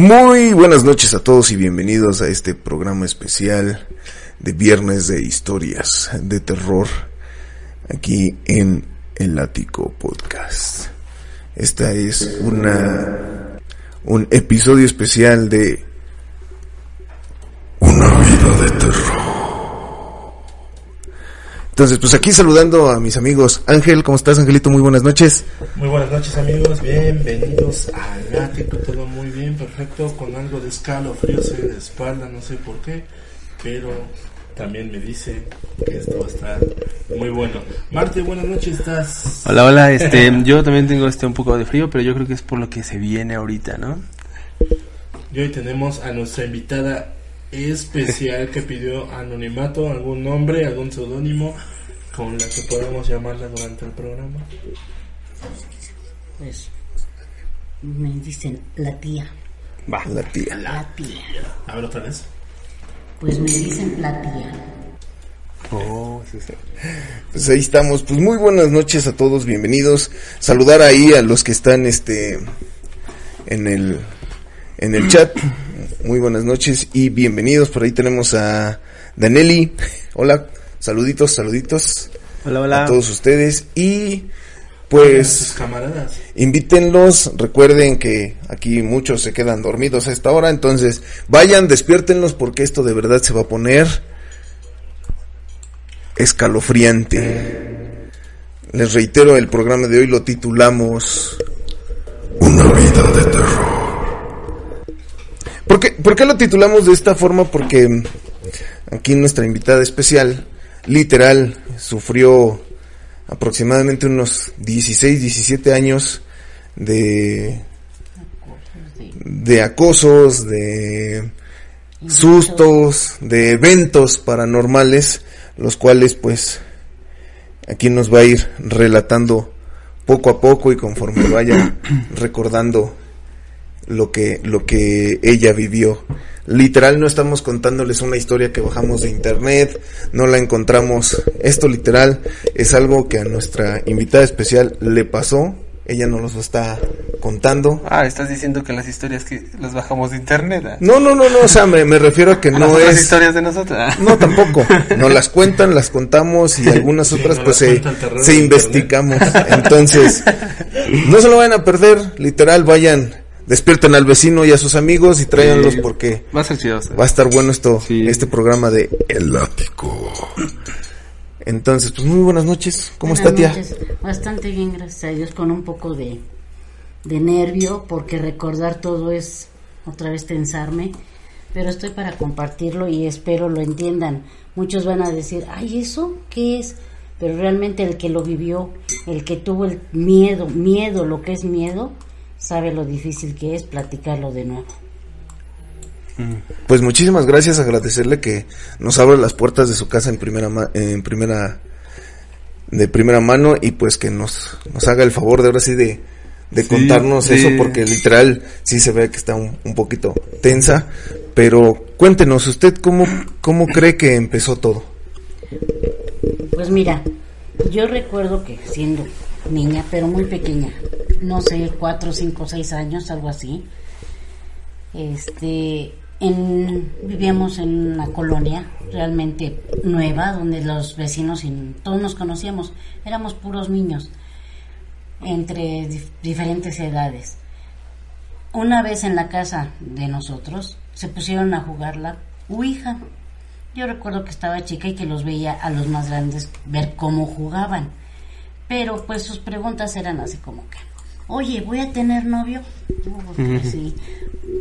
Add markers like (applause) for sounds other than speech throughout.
Muy buenas noches a todos y bienvenidos a este programa especial de Viernes de Historias de Terror aquí en El Ático Podcast. Esta es una un episodio especial de Entonces, pues aquí saludando a mis amigos. Ángel, ¿cómo estás, Angelito? Muy buenas noches. Muy buenas noches, amigos. Bienvenidos al ático. Todo muy bien, perfecto. Con algo de escalofríos en la espalda, no sé por qué. Pero también me dice que esto va a estar muy bueno. Marte, buenas noches, ¿estás? Hola, hola, este, (laughs) yo también tengo este un poco de frío, pero yo creo que es por lo que se viene ahorita, ¿no? Y hoy tenemos a nuestra invitada especial que pidió anonimato, algún nombre, algún seudónimo con la que podamos llamarla durante el programa. Pues me dicen la tía, Va. La tía. la tía. A ver otra vez. Pues me dicen la tía. Oh, sí, sí. Pues ahí estamos. Pues muy buenas noches a todos, bienvenidos. Saludar ahí a los que están este en el en el chat. Muy buenas noches y bienvenidos. Por ahí tenemos a Danelli. Hola, saluditos, saluditos Hola, hola. a todos ustedes y pues camaradas. invítenlos. Recuerden que aquí muchos se quedan dormidos a esta hora, entonces vayan, despiértenlos porque esto de verdad se va a poner escalofriante. Les reitero, el programa de hoy lo titulamos Una vida de terror. ¿Por qué, lo titulamos de esta forma? Porque aquí nuestra invitada especial, literal, sufrió aproximadamente unos 16, 17 años de, de acosos, de sustos, de eventos paranormales, los cuales pues aquí nos va a ir relatando poco a poco y conforme vaya (clears throat) recordando lo que lo que ella vivió. Literal no estamos contándoles una historia que bajamos de internet, no la encontramos. Esto literal es algo que a nuestra invitada especial le pasó. Ella nos lo está contando. Ah, estás diciendo que las historias que las bajamos de internet. ¿ah? No, no, no, no, o sea, me, me refiero a que (laughs) no es... historias de nosotros. ah. (laughs) No, tampoco. Nos las cuentan, las contamos y algunas Sí, otras nos pues las se, se investigamos. Entonces, no se lo vayan a perder, literal, vayan, despierten al vecino y a sus amigos y tráiganlos porque Va a ser chido. va a estar bueno esto, Sí. este programa de El Ático. Entonces, pues muy buenas noches. ¿Cómo Buenas está tía? noches. Bastante bien, gracias a Dios, con un poco de, de nervio, porque recordar todo es otra vez tensarme, pero estoy para compartirlo y espero lo entiendan. Muchos van a decir, ay, ¿eso qué es? Pero realmente el que lo vivió, el que tuvo el miedo, miedo, lo que es miedo, sabe lo difícil que es platicarlo de nuevo. Pues muchísimas gracias, agradecerle que nos abra las puertas de su casa en primera ma- en primera de primera mano y pues que nos nos haga el favor de ahora sí de de Sí, contarnos sí. eso porque literal sí se ve que está un, un poquito tensa, pero cuéntenos usted cómo cómo cree que empezó todo. Pues mira, yo recuerdo que siendo niña, pero muy pequeña, no sé, cuatro, cinco, seis años, algo así, este, vivíamos en una colonia realmente nueva, donde los vecinos y todos nos conocíamos, éramos puros niños, entre dif- diferentes edades. Una vez en la casa de nosotros se pusieron a jugar la Ouija. Yo recuerdo que estaba chica y que los veía a los más grandes ver cómo jugaban. Pero pues sus preguntas eran así como que, oye, ¿voy a tener novio? No, pues que sí.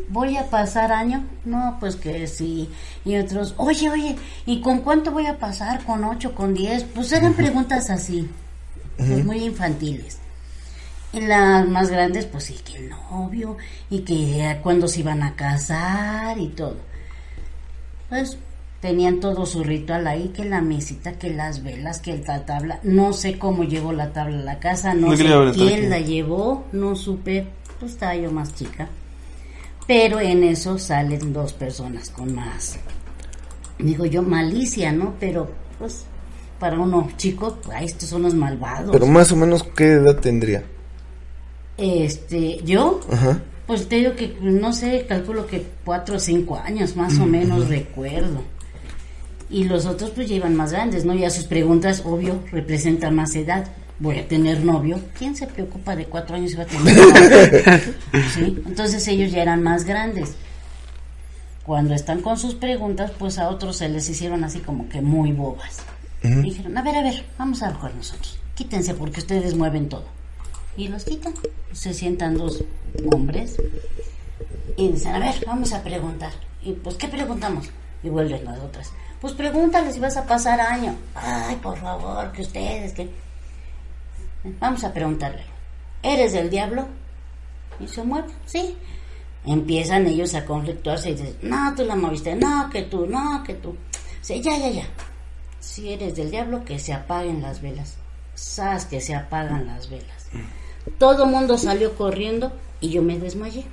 ¿Voy a pasar año? No, pues que sí. Y otros, oye, oye, ¿y con cuánto voy a pasar? ¿Con ocho, con diez? Pues eran preguntas así, pues muy infantiles. Y las más grandes, pues sí, que el novio, y que cuándo se iban a casar y todo. Pues tenían todo su ritual ahí, que la mesita, que las velas, que la tabla. No sé cómo llevó la tabla a la casa, no No sé quién aquí. la llevó, no supe, pues estaba yo más chica. Pero en eso salen dos personas con más. Digo yo, malicia, ¿no? Pero, pues, para uno chico, ay, estos son los malvados. Pero más o menos qué edad tendría. Este, yo, Ajá. Pues te digo que, no sé, calculo que cuatro o cinco años, más o menos, recuerdo. Y los otros pues ya iban más grandes, ¿no? Ya sus preguntas, obvio, representan más edad. Voy a tener novio. ¿Quién se preocupa de cuatro años y va a tener novio? (laughs) ¿Sí? Entonces ellos ya eran más grandes. Cuando están con sus preguntas, pues a otros se les hicieron así como que muy bobas. Dijeron, a ver, a ver, vamos a jugar nosotros. Quítense porque ustedes mueven todo. Y los quitan. Se sientan dos hombres y dicen, a ver, vamos a preguntar. Y pues, ¿qué preguntamos? Y vuelven las otras. Pues pregúntale si vas a pasar año. Ay, por favor, que ustedes, que... Vamos a preguntarle. ¿Eres del diablo? Y se mueve, sí. Empiezan ellos a conflictuarse y dicen, no, tú la moviste, no, que tú, no, que tú. Sí, ya, ya, ya. Si eres del diablo, que se apaguen las velas. Sabes que se apagan las velas. Todo mundo salió corriendo y yo me desmayé.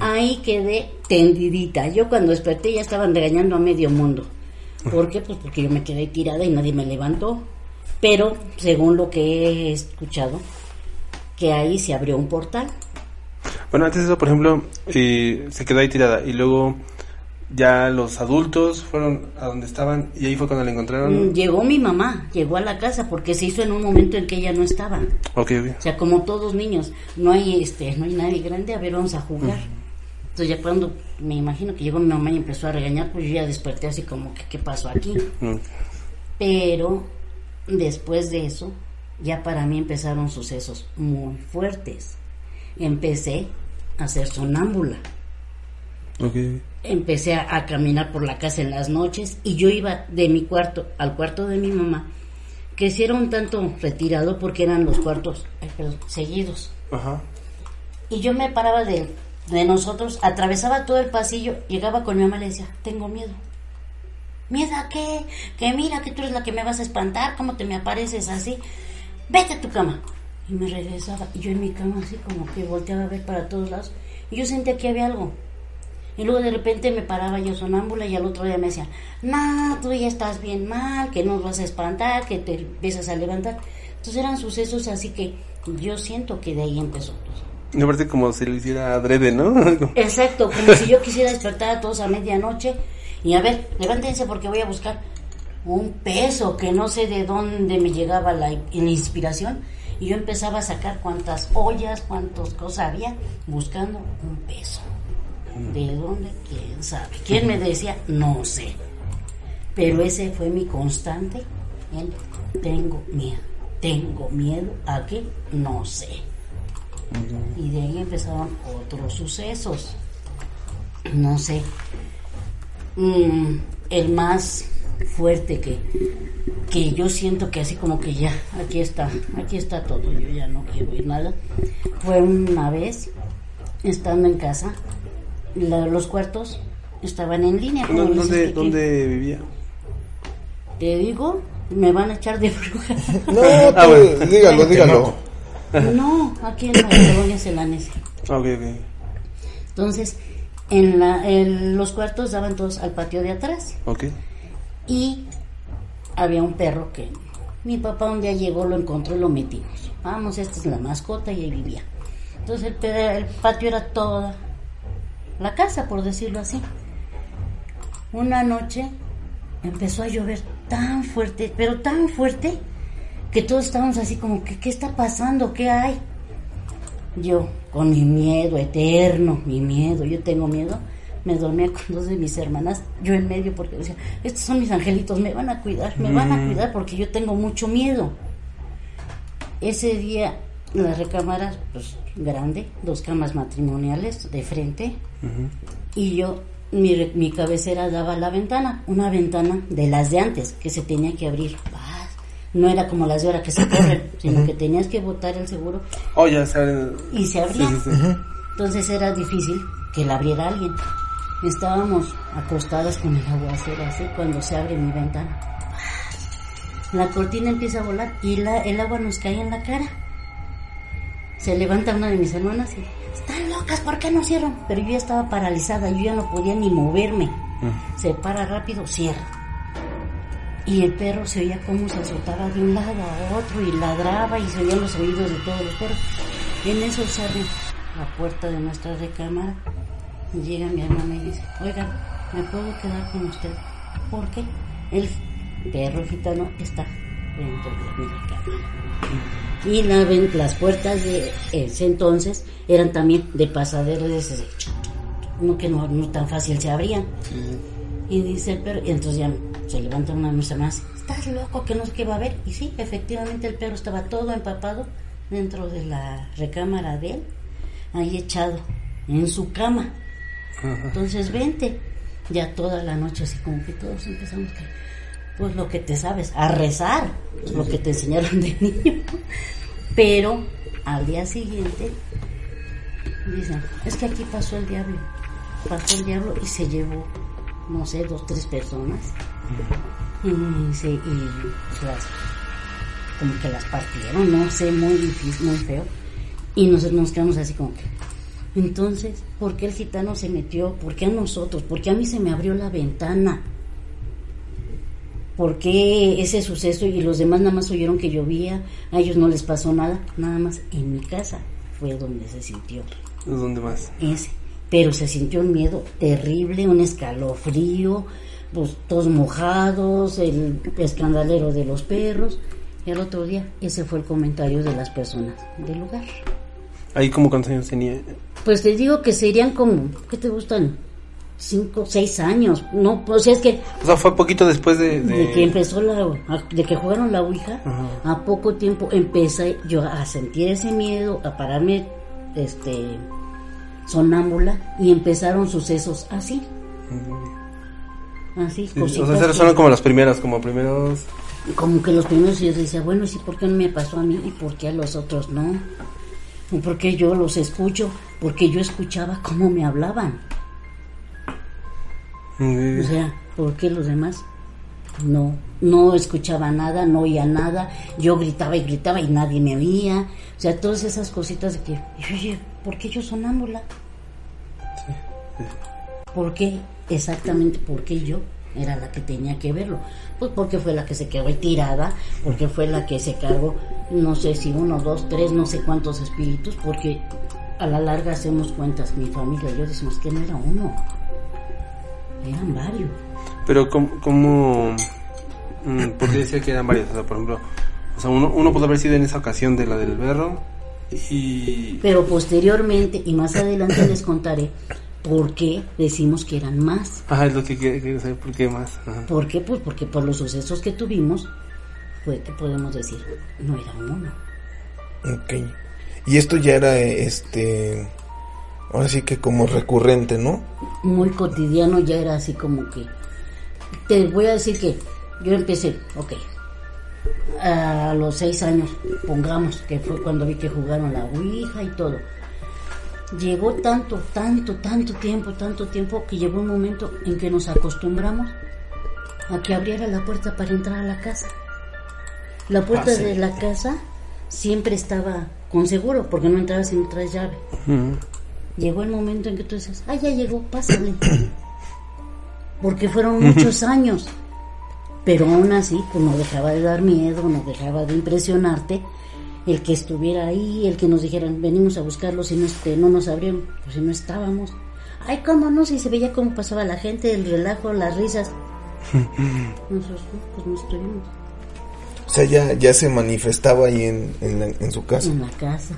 Ahí quedé tendidita. Yo cuando desperté ya estaban regañando a medio mundo. ¿Por qué? Pues porque yo me quedé tirada y nadie me levantó. Pero, según lo que he escuchado, que ahí se abrió un portal. Bueno, antes de eso, por ejemplo, eh, se quedó ahí tirada y luego ya los adultos fueron a donde estaban y ahí fue cuando la encontraron. Mm, Llegó mi mamá, llegó a la casa porque se hizo en un momento en que ella no estaba. Ok, ok. O sea, como todos niños, no hay este, no hay nadie grande, a ver, vamos a jugar. Entonces ya cuando me imagino que llegó mi mamá y empezó a regañar, pues yo ya desperté así como que qué pasó aquí. Mm. Pero después de eso, ya para mí empezaron sucesos muy fuertes. Empecé a ser sonámbula. Ok. Empecé a, a caminar por la casa en las noches y yo iba de mi cuarto al cuarto de mi mamá, que sí era un tanto retirado porque eran los cuartos ay, perdón, seguidos. Ajá. Y yo me paraba de, de nosotros, atravesaba todo el pasillo, llegaba con mi mamá y le decía, tengo miedo. ¿Miedo a qué? Que mira que tú eres la que me vas a espantar, ¿cómo te me apareces así? Vete a tu cama. Y me regresaba, y yo en mi cama así como que volteaba a ver para todos lados, y yo sentía que había algo. Y luego de repente me paraba yo sonámbula y al otro día me decían, no, tú ya estás bien mal, que nos vas a espantar, que te empiezas a levantar. Entonces eran sucesos así que yo siento que de ahí empezó todo. Y aparte como si lo hiciera adrede, ¿no? (laughs) Exacto, como si yo quisiera despertar a todos a medianoche y a ver, levántense porque voy a buscar un peso que no sé de dónde me llegaba la, la inspiración y yo empezaba a sacar cuántas ollas, cuántas cosas había buscando un peso. ¿De dónde? ¿Quién sabe? ¿Quién me decía? No sé. Pero ese fue mi constante. El tengo miedo. Tengo miedo a que no sé. Y de ahí empezaron otros sucesos. No sé. Mm, el más fuerte que, que yo siento que así como que ya, aquí está, aquí está todo, yo ya no quiero ir nada. Fue una vez, estando en casa, la- los cuartos estaban en línea. como ¿Dónde. ¿Dónde vivía? Te digo, me van a echar de bruja. (laughs) No, (laughs) Ah, tú, bueno. dígalo, dígalo. No, aquí en la colonia Celanese. Ah, ok, ok. Entonces, en, la, en los cuartos daban todos al patio de atrás. Ok. Y había un perro que mi papá un día llegó, lo encontró y lo metimos. Vamos, esta es la mascota y ahí vivía. Entonces el, el patio era toda la casa, por decirlo así. Una noche empezó a llover tan fuerte, pero tan fuerte, que todos estábamos así como que, ¿qué está pasando? ¿Qué hay? Yo, con mi miedo eterno, mi miedo, yo tengo miedo, me dormía con dos de mis hermanas, yo en medio porque decía, estos son mis angelitos, me van a cuidar, me van a cuidar porque yo tengo mucho miedo. Ese día, la recámara, pues grande, dos camas matrimoniales de frente, y yo, mi, mi cabecera daba a la ventana, una ventana de las de antes, que se tenía que abrir. ¡Paz! No era como las de ahora que se corren, (clears throat) sino que tenías que botar el seguro Oh, ya saben. y se abría. Sí, sí, sí. Entonces era difícil que la abriera alguien. Estábamos acostadas con el aguacero así cuando se abre mi ventana. La cortina empieza a volar y la, el agua nos cae en la cara. Se levanta una de mis hermanas y están locas, ¿por qué no cierran? Pero yo ya estaba paralizada, yo ya no podía ni moverme. Se para rápido, cierra. Y el perro se oía cómo se azotaba de un lado a otro y ladraba y se oían los oídos de todos los perros. En eso se abre la puerta de nuestra recámara. Llega mi hermana y dice, oigan, ¿me puedo quedar con usted? ¿Por qué? El perro gitano está dentro de mi recámara. Y la, las puertas de ese entonces eran también de pasadero de ese, no que no tan fácil se abrían. Y dice el perro, y entonces ya se levanta una de nuestras más, ¿estás loco que no sé qué va a haber? Y sí, efectivamente el perro estaba todo empapado dentro de la recámara de él, ahí echado, en su cama. Entonces vente, ya toda la noche así como que todos empezamos que, pues lo que te sabes, a rezar, es lo que te enseñaron de (laughs) niño. Pero al día siguiente dicen, es que aquí pasó el diablo, pasó el diablo y se llevó, no sé, dos, tres personas. Y, se, y las, como que las partieron, no sé, muy difícil, muy feo. Y nosotros nos quedamos así como que, entonces, ¿por qué el gitano se metió? ¿Por qué a nosotros? ¿Por qué a mí se me abrió la ventana? ¿Por qué ese suceso y los demás nada más oyeron que llovía? A ellos no les pasó nada, nada más en mi casa fue donde se sintió ¿Dónde más? ese. Pero se sintió un miedo terrible, un escalofrío, pues todos mojados, el escandalero de los perros. Y al otro día, ese fue el comentario de las personas del lugar. Ahí como cuántos años tenía. Pues te digo que serían como, ¿qué te gustan? Cinco, seis años. No, pues es que O sea, fue poquito después de... de- de que empezó la, de que jugaron la Ouija, Ajá. a poco tiempo empecé yo a sentir ese miedo, a pararme, este, sonámbula y empezaron sucesos así. Así, Sí, o sea, esas fueron como las primeras, como primeros... como que los primeros yo decía, bueno, sí, ¿por qué no me pasó a mí y por qué a los otros no? ¿O ¿Por qué yo los escucho? Porque yo escuchaba cómo me hablaban. Mm, O sea, ¿por qué los demás? No, no escuchaba nada, no oía nada, yo gritaba y gritaba y nadie me oía. O sea, todas esas cositas de que, oye, ¿por qué yo sonámbula? ¿Por qué? Exactamente, ¿por qué yo? Era la que tenía que verlo. Pues porque fue la que se quedó tirada, porque fue la que se cargó, no sé si uno, dos, tres, no sé cuántos espíritus, porque a la larga hacemos cuentas, mi familia y yo decimos que no era uno, eran varios. Pero como... como mm, porque decía que eran varias, o sea, por ejemplo... O sea, uno, uno pudo haber sido en esa ocasión de la del berro y... Pero posteriormente y más adelante les contaré por qué decimos que eran más. Ajá, es lo que quiero quiero saber, ¿por qué más? Ajá. ¿Por qué? Pues porque por los sucesos que tuvimos fue que podemos decir, no era uno. Ok. Y esto ya era, este, ahora sí que como recurrente, ¿no? Muy cotidiano ya era así como que... Te voy a decir que yo empecé, ok, a los seis años, pongamos, que fue cuando vi que jugaron la Ouija y todo. Llegó tanto, tanto, tanto tiempo, tanto tiempo, que llegó un momento en que nos acostumbramos a que abriera la puerta para entrar a la casa. La puerta Ah, sí. de la casa siempre estaba con seguro, porque no entrabas si no traes llave. Ujú. Llegó el momento en que tú dices, ah, ya llegó, pásale. (coughs) Porque fueron muchos años. Pero aún así, pues no dejaba de dar miedo, no dejaba de impresionarte el que estuviera ahí, el que nos dijeran, venimos a buscarlo si no, este, no nos abrieron, pues si no estábamos. Ay, cómo no, si se veía cómo pasaba la gente, el relajo, las risas. (laughs) Nosotros, no, pues no estuvimos O sea, ya, ya se manifestaba ahí en, en, la- en su casa. en la casa.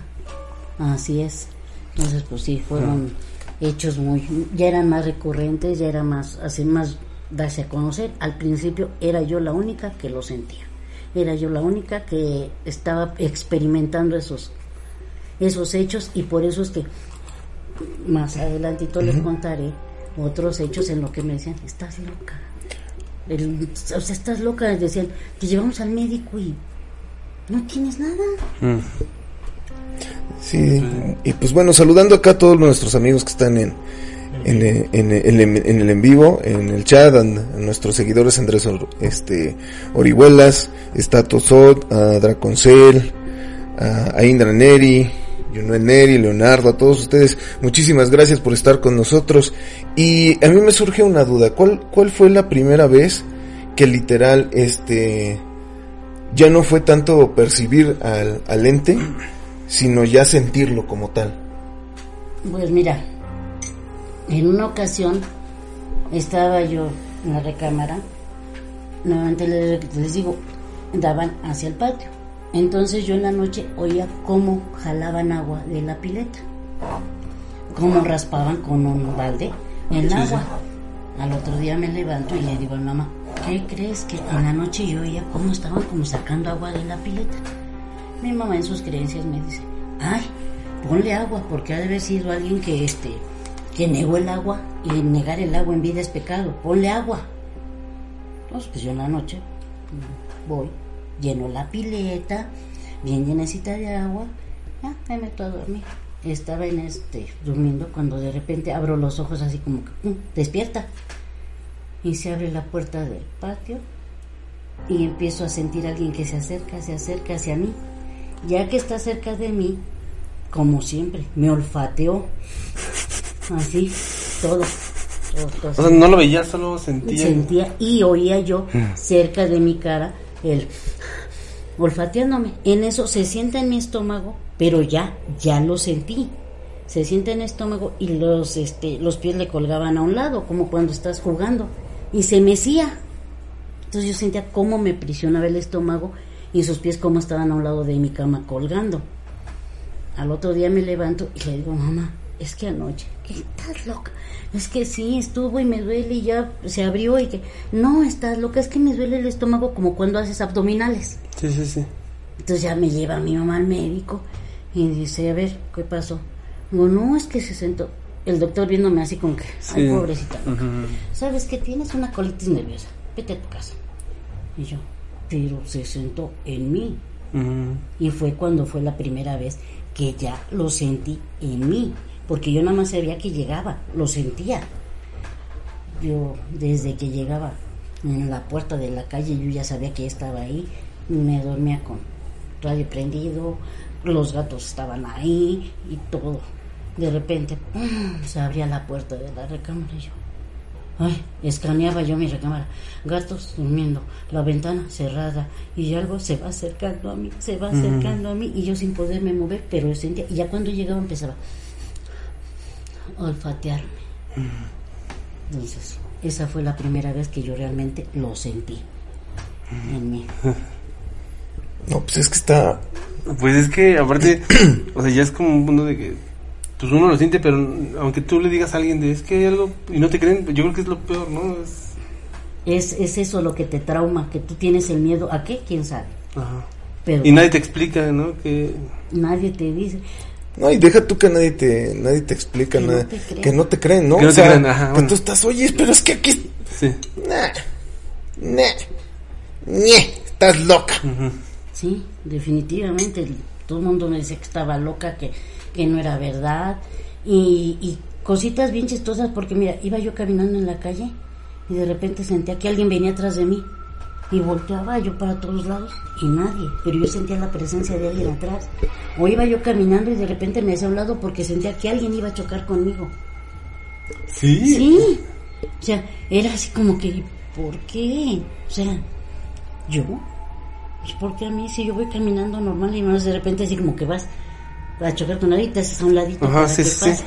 Así es. Entonces, pues sí, fueron hechos muy, ya eran más recurrentes, ya era más, así más darse a conocer. Al principio era yo la única que lo sentía. Era yo la única que estaba experimentando esos, esos hechos y por eso es que más adelantito les contaré otros hechos en lo que me decían, estás loca. El- o sea, estás loca, decían, te llevamos al médico y no tienes nada. Mm. Sí, y pues bueno, saludando acá a todos nuestros amigos que están en, en, eh, en, eh, en el- en el en vivo, en el chat, a, nuestros seguidores Andrés este, Orihuelas, está Tosot, a Draconcel, a, a Indra Neri, Junuel Neri, Leonardo, a todos ustedes, muchísimas gracias por estar con nosotros. Y a mí me surge una duda, ¿cuál, cuál fue la primera vez que literal, este, ya no fue tanto percibir al, al ente, sino ya sentirlo como tal. Pues mira, en una ocasión estaba yo en la recámara, nuevamente les, les digo, daban hacia el patio. Entonces yo en la noche oía cómo jalaban agua de la pileta, cómo raspaban con un balde el agua. Al otro día me levanto y le digo a mamá, ¿qué crees que en la noche yo oía cómo estaban como sacando agua de la pileta? Mi mamá en sus creencias me dice, ay, ponle agua porque ha de haber sido alguien que este que negó el agua y negar el agua en vida es pecado, ponle agua. Entonces pues yo en la noche voy, lleno la pileta, bien llenecita de agua, ya me meto a dormir. Estaba en este durmiendo cuando de repente abro los ojos así como que ¡pum! despierta y se abre la puerta del patio y empiezo a sentir alguien que se acerca, se acerca hacia mí. Ya que está cerca de mí, como siempre, me olfateó. Así, todo. todo, todo. O sea, no lo veía, solo sentía. Sentía y oía yo cerca de mi cara el olfateándome. En eso se sienta en mi estómago, pero ya, ya lo sentí. Se sienta en el estómago y los, este, los pies le colgaban a un lado, como cuando estás jugando. Y se mecía. Entonces yo sentía cómo me prisionaba el estómago y sus pies como estaban a un lado de mi cama colgando. Al otro día me levanto y le digo, mamá, es que anoche, ¿qué estás loca? Es que sí, estuvo y me duele y ya se abrió y que, no, estás loca, es que me duele el estómago como cuando haces abdominales. Sí, sí, sí. Entonces ya me lleva mi mamá al médico y dice, a ver, ¿qué pasó? Digo, no, es que se sentó. El doctor viéndome así como que, ay, Sí. pobrecita. loca. Ujú. ¿Sabes que tienes una colitis nerviosa? Vete a tu casa. Y yo, pero se sentó en mí. Y fue cuando fue la primera vez que ya lo sentí en mí, porque yo nada más sabía que llegaba, lo sentía. Yo desde que llegaba en la puerta de la calle yo ya sabía que estaba ahí, me dormía con radio prendido, los gatos estaban ahí y todo. De repente ¡pum! se abría la puerta de la recámara y yo, Ay, escaneaba yo mi recámara. Gatos durmiendo, la ventana cerrada y algo se va acercando a mí, se va acercando a mí y yo sin poderme mover, pero sentía, y ya cuando llegaba empezaba olfatearme. Entonces, esa fue la primera vez que yo realmente lo sentí en mí. No, pues es que está. Pues es que, aparte, (clears throat) o sea, ya es como un mundo de que. Pues uno lo siente, pero aunque tú le digas a alguien de es que hay algo y no te creen, yo creo que es lo peor, ¿no? Es, Es, es eso lo que te trauma, que tú tienes el miedo a qué, quién sabe. ajá. Pero Y nadie te explica, ¿no? Que. nadie te dice. No, y deja tú que nadie te, nadie te explica Que no nada. te creen. que no te creen, ¿no? Que no O te sea, creen, ajá, que bueno. tú estás, oye, pero es que aquí. Sí. Nah, estás loca. Sí, definitivamente. Todo el mundo me decía que estaba loca, que, que no era verdad. Y, y cositas bien chistosas, porque mira, iba yo caminando en la calle y de repente sentía que alguien venía atrás de mí. Y volteaba yo para todos lados y nadie, pero yo sentía la presencia de alguien atrás. O iba yo caminando y de repente me hacía a un lado porque sentía que alguien iba a chocar conmigo. Sí. Sí. O sea, era así como que, ¿por qué? O sea, ¿yo? Pues porque a mí si yo voy caminando normal y más de repente así como que vas a chocar con alguien y te haces a un ladito Ajá, para sí, que sí. pase.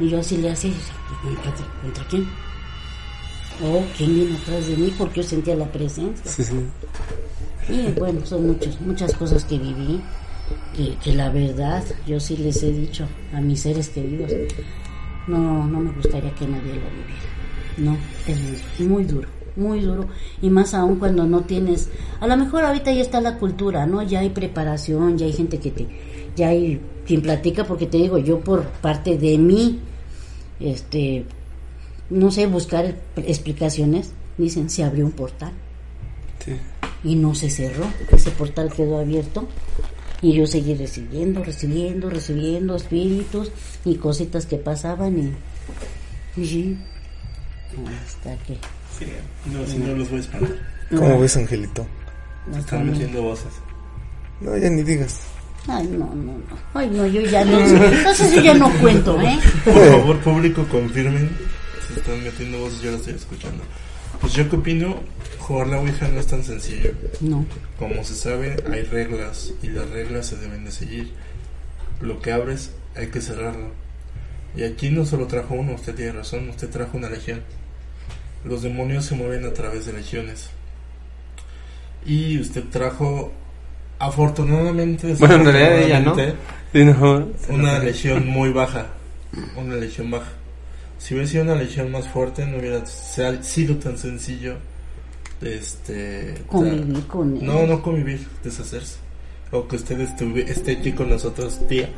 Y yo así le hacía, y decía, "Pues, ¿contra, ¿contra quién? Oh, ¿quién viene atrás de mí? Porque yo sentía la presencia. Sí, sí. Y bueno, son muchas, muchas cosas que viví, que, que la verdad yo sí les he dicho a mis seres queridos, no, no me gustaría que nadie lo viviera. No, es muy duro, muy duro. Y más aún cuando no tienes, a lo mejor ahorita ya está la cultura, ¿no? Ya hay preparación, ya hay gente que te, ya hay quien platica, porque te digo, yo por parte de mí, este, no sé, buscar explicaciones, dicen, se abrió un portal sí. y no se cerró. Ese portal quedó abierto y yo seguí recibiendo, recibiendo, recibiendo espíritus y cositas que pasaban y, y sí, hasta que No, si no los voy a espantar. ¿Cómo ves, Angelito? no Están metiendo voces. No, ya ni digas. Ay, no, no, no. Ay, no, yo ya no. Entonces yo ya no cuento, ¿eh? Por favor, público, confirmen están metiendo voces, yo lo estoy escuchando. Pues yo que opino, jugar la Ouija no es tan sencillo. No. Como se sabe, hay reglas y las reglas se deben de seguir. Lo que abres hay que cerrarlo. Y aquí no solo trajo uno, usted tiene razón, usted trajo una legión. Los demonios se mueven a través de legiones. Y usted trajo, afortunadamente, Bueno, en una legión muy baja. Una legión baja. Si hubiera sido una legión más fuerte, no hubiera sido tan sencillo. Este. Convivir con él. No, no convivir, deshacerse. O que usted estuvi- esté aquí con nosotros, tía,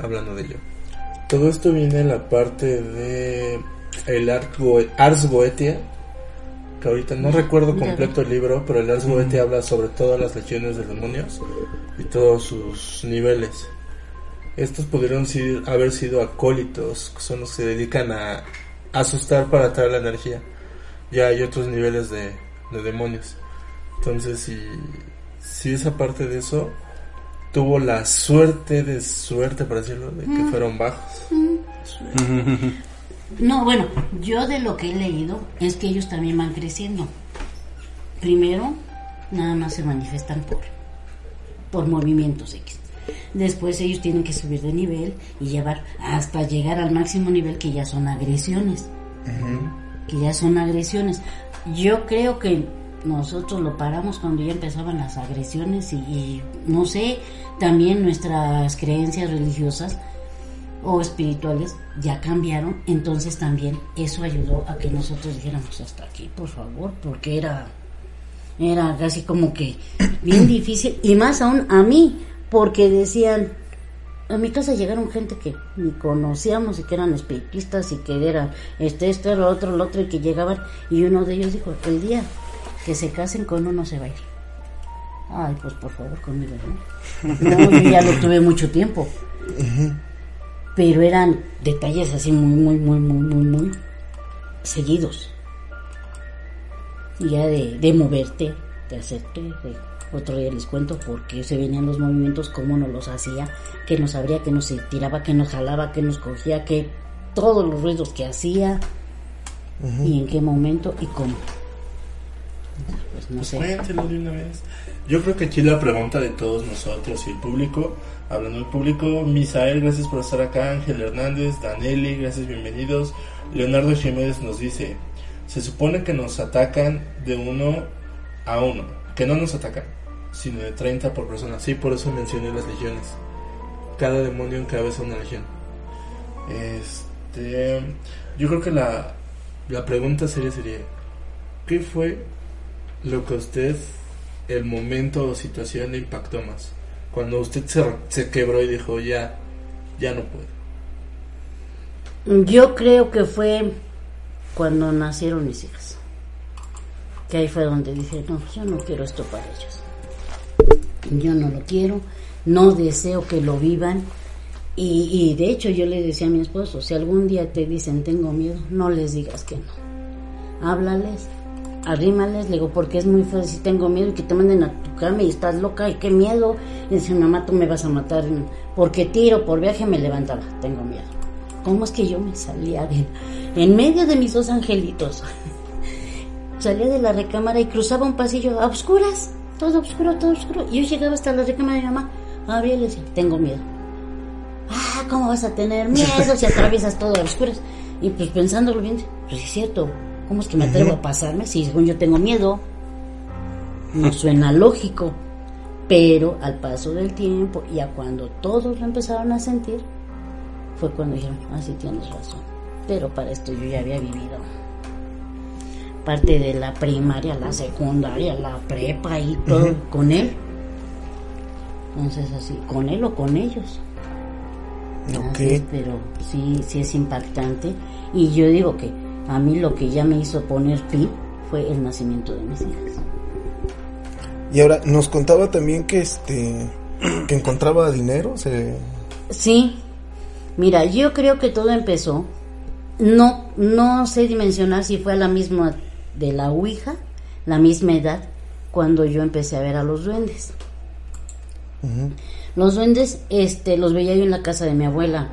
hablando de ello. Todo esto viene en la parte de el Art Goe- Ars Goetia, que ahorita no recuerdo completo el libro, pero el Ars Goetia habla sobre todas las legiones de demonios y todos sus niveles. Estos pudieron haber sido acólitos, que son los que se dedican a asustar para atraer la energía. Ya hay otros niveles de, de demonios. Entonces, si, si esa parte de eso tuvo la suerte de suerte, por decirlo, de que fueron bajos. No, bueno, yo de lo que he leído es que ellos también van creciendo. Primero, nada más se manifiestan por, por movimientos X. Después ellos tienen que subir de nivel y llevar hasta llegar al máximo nivel que ya son agresiones. Que ya son agresiones. Yo creo que nosotros lo paramos cuando ya empezaban las agresiones y, y no sé, también nuestras creencias religiosas o espirituales ya cambiaron, entonces también eso ayudó a que nosotros dijéramos hasta aquí, por favor, porque era era casi como que bien (coughs) difícil y más aún a mí, porque decían a mi casa llegaron gente que ni conocíamos y que eran espiritistas y que eran este, esto, lo otro, lo otro y que llegaban y uno de ellos dijo, el día que se casen con uno se va a ir. Ay, pues por favor conmigo, ¿no? No, yo ya lo tuve mucho tiempo pero eran detalles así muy, muy, muy, muy, muy, muy seguidos. Y ya de, de moverte, de hacerte, de- otro día les cuento porque se venían los movimientos, cómo nos los hacía, que nos abría, que nos tiraba, que nos jalaba, que nos cogía, que todos los ruidos que hacía y en qué momento y cómo. Pues no sé. Cuéntelo de una vez. Yo creo que aquí la pregunta de todos nosotros y el público, hablando del público, Misael, gracias por estar acá, Ángel Hernández, Danelli, gracias, bienvenidos. Leonardo Jiménez nos dice, se supone que nos atacan de uno a uno, que no nos atacan, sino de 30 por persona. Sí, por eso mencioné las legiones. Cada demonio encabeza una legión. Este, yo creo que la, la pregunta seria sería, ¿qué fue lo que a usted, el momento o situación le impactó más? Cuando usted se, se quebró y dijo, ya, ya no puedo. Yo creo que fue cuando nacieron mis hijas. Que ahí fue donde dije, no, yo no quiero esto para ellos. Yo no lo quiero, no deseo que lo vivan. Y, de hecho yo le decía a mi esposo, si algún día te dicen tengo miedo, no les digas que no. Háblales, arrímales, le digo, porque es muy fácil si tengo miedo y que te manden a tu cama y estás loca y qué miedo. Dice, mamá, tú me vas a matar porque tiro, por viaje me levantaba, tengo miedo. ¿Cómo es que yo me salía de, en medio de mis dos angelitos? (laughs) salía de la recámara y cruzaba un pasillo a oscuras, todo oscuro, todo oscuro. Y yo llegaba hasta la recámara de mi mamá, abría y le decía, tengo miedo. Ah, ¿cómo vas a tener miedo si atraviesas todo a oscuras? Y pues pensándolo bien, pues es cierto, ¿cómo es que me atrevo a pasarme si según yo tengo miedo? No suena lógico. Pero al paso del tiempo y a cuando todos lo empezaron a sentir, fue cuando dijeron, ah, sí tienes razón. Pero para esto yo ya había vivido parte de la primaria, la secundaria, la prepa y todo con él. Entonces así, con él o con ellos. Ok. Así es, pero sí, sí es impactante. Y yo digo que a mí lo que ya me hizo poner pi fue el nacimiento de mis hijas. Y ahora nos contaba también que este (clears throat) que encontraba dinero, se Sí, mira, yo creo que todo empezó, no, no sé dimensionar si fue a la misma de la Ouija, la misma edad, cuando yo empecé a ver a los duendes. Los duendes, este, los veía yo en la casa de mi abuela.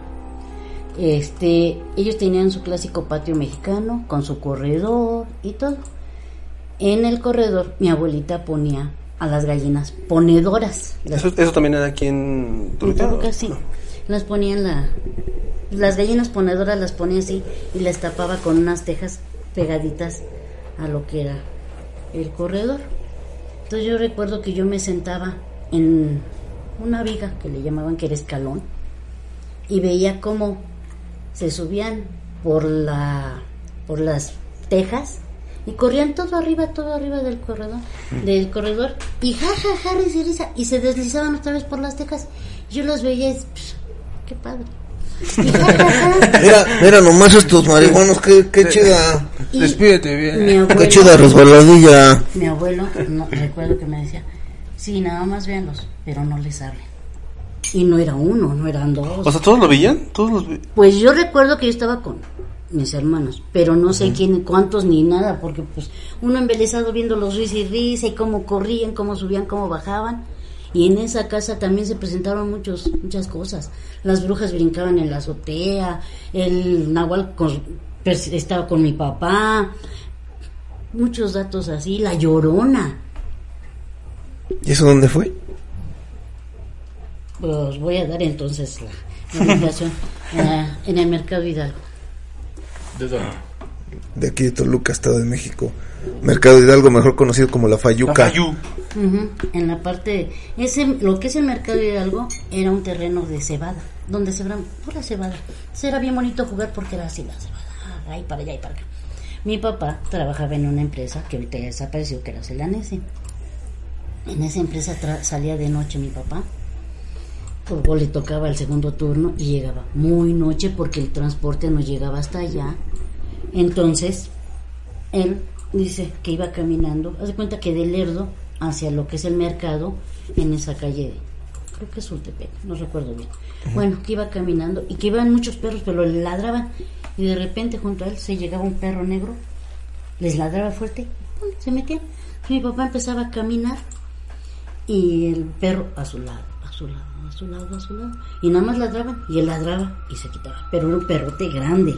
Este, ellos tenían su clásico patio mexicano con su corredor y todo. En el corredor mi abuelita ponía a las gallinas ponedoras. Las Eso, eso también era aquí en en Toluca. Toluca, sí. las ponía en la... Las gallinas ponedoras las ponía así y las tapaba con unas tejas pegaditas a lo que era el corredor. Entonces yo recuerdo que yo me sentaba en una viga que le llamaban que era escalón y veía cómo se subían por la por las tejas y corrían todo arriba, todo arriba del corredor, del corredor y jajaja, risa y se deslizaban otra vez por las tejas. Yo los veía, y, pues, qué padre. Mira, mira nomás estos marihuanos, qué, qué chida. Y Despídete bien. Mi Qué abuelo, chida resbaladilla. mi abuelo, no, recuerdo que me decía, sí, nada más véanlos, pero no les hablen. Y no era uno, no eran dos. O sea, ¿todos lo veían? ¿Todos los ve- Pues yo recuerdo que yo estaba con mis hermanos, pero no sé quién, cuántos ni nada, porque pues uno embelesado viendo los risa y risa y cómo corrían, cómo subían, cómo bajaban. Y en esa casa también se presentaron muchos, muchas cosas. Las brujas brincaban en la azotea, el nahual con- pers- estaba con mi papá, muchos datos así, la llorona. ¿Y eso dónde fue? Pues voy a dar entonces la, la (laughs) eh, en el mercado Hidalgo. ¿De dónde? De aquí de Toluca, Estado de México. Mercado Hidalgo, mejor conocido como La Fayuca. La En la parte, ese, lo que es el mercado Hidalgo era un terreno de cebada, donde sembraban pura cebada. Entonces era bien bonito jugar porque era así la cebada, ahí para allá y para acá. Mi papá trabajaba en una empresa que ahorita ya desapareció, que era Celanese. En esa empresa tra- salía de noche mi papá, luego le tocaba el segundo turno y llegaba muy noche porque el transporte no llegaba hasta allá. Entonces, él dice que iba caminando, haz de cuenta que de Lerdo hacia lo que es el mercado, en esa calle, creo que es Sultepec, no recuerdo bien. Bueno, que iba caminando y que iban muchos perros, pero le ladraban. Y de repente junto a él se llegaba un perro negro, les ladraba fuerte, y ¡pum! se metían. Mi papá empezaba a caminar y el perro a su lado, a su lado, a su lado, a su lado. Y nada más ladraban y él ladraba y se quitaba. Pero era un perrote grande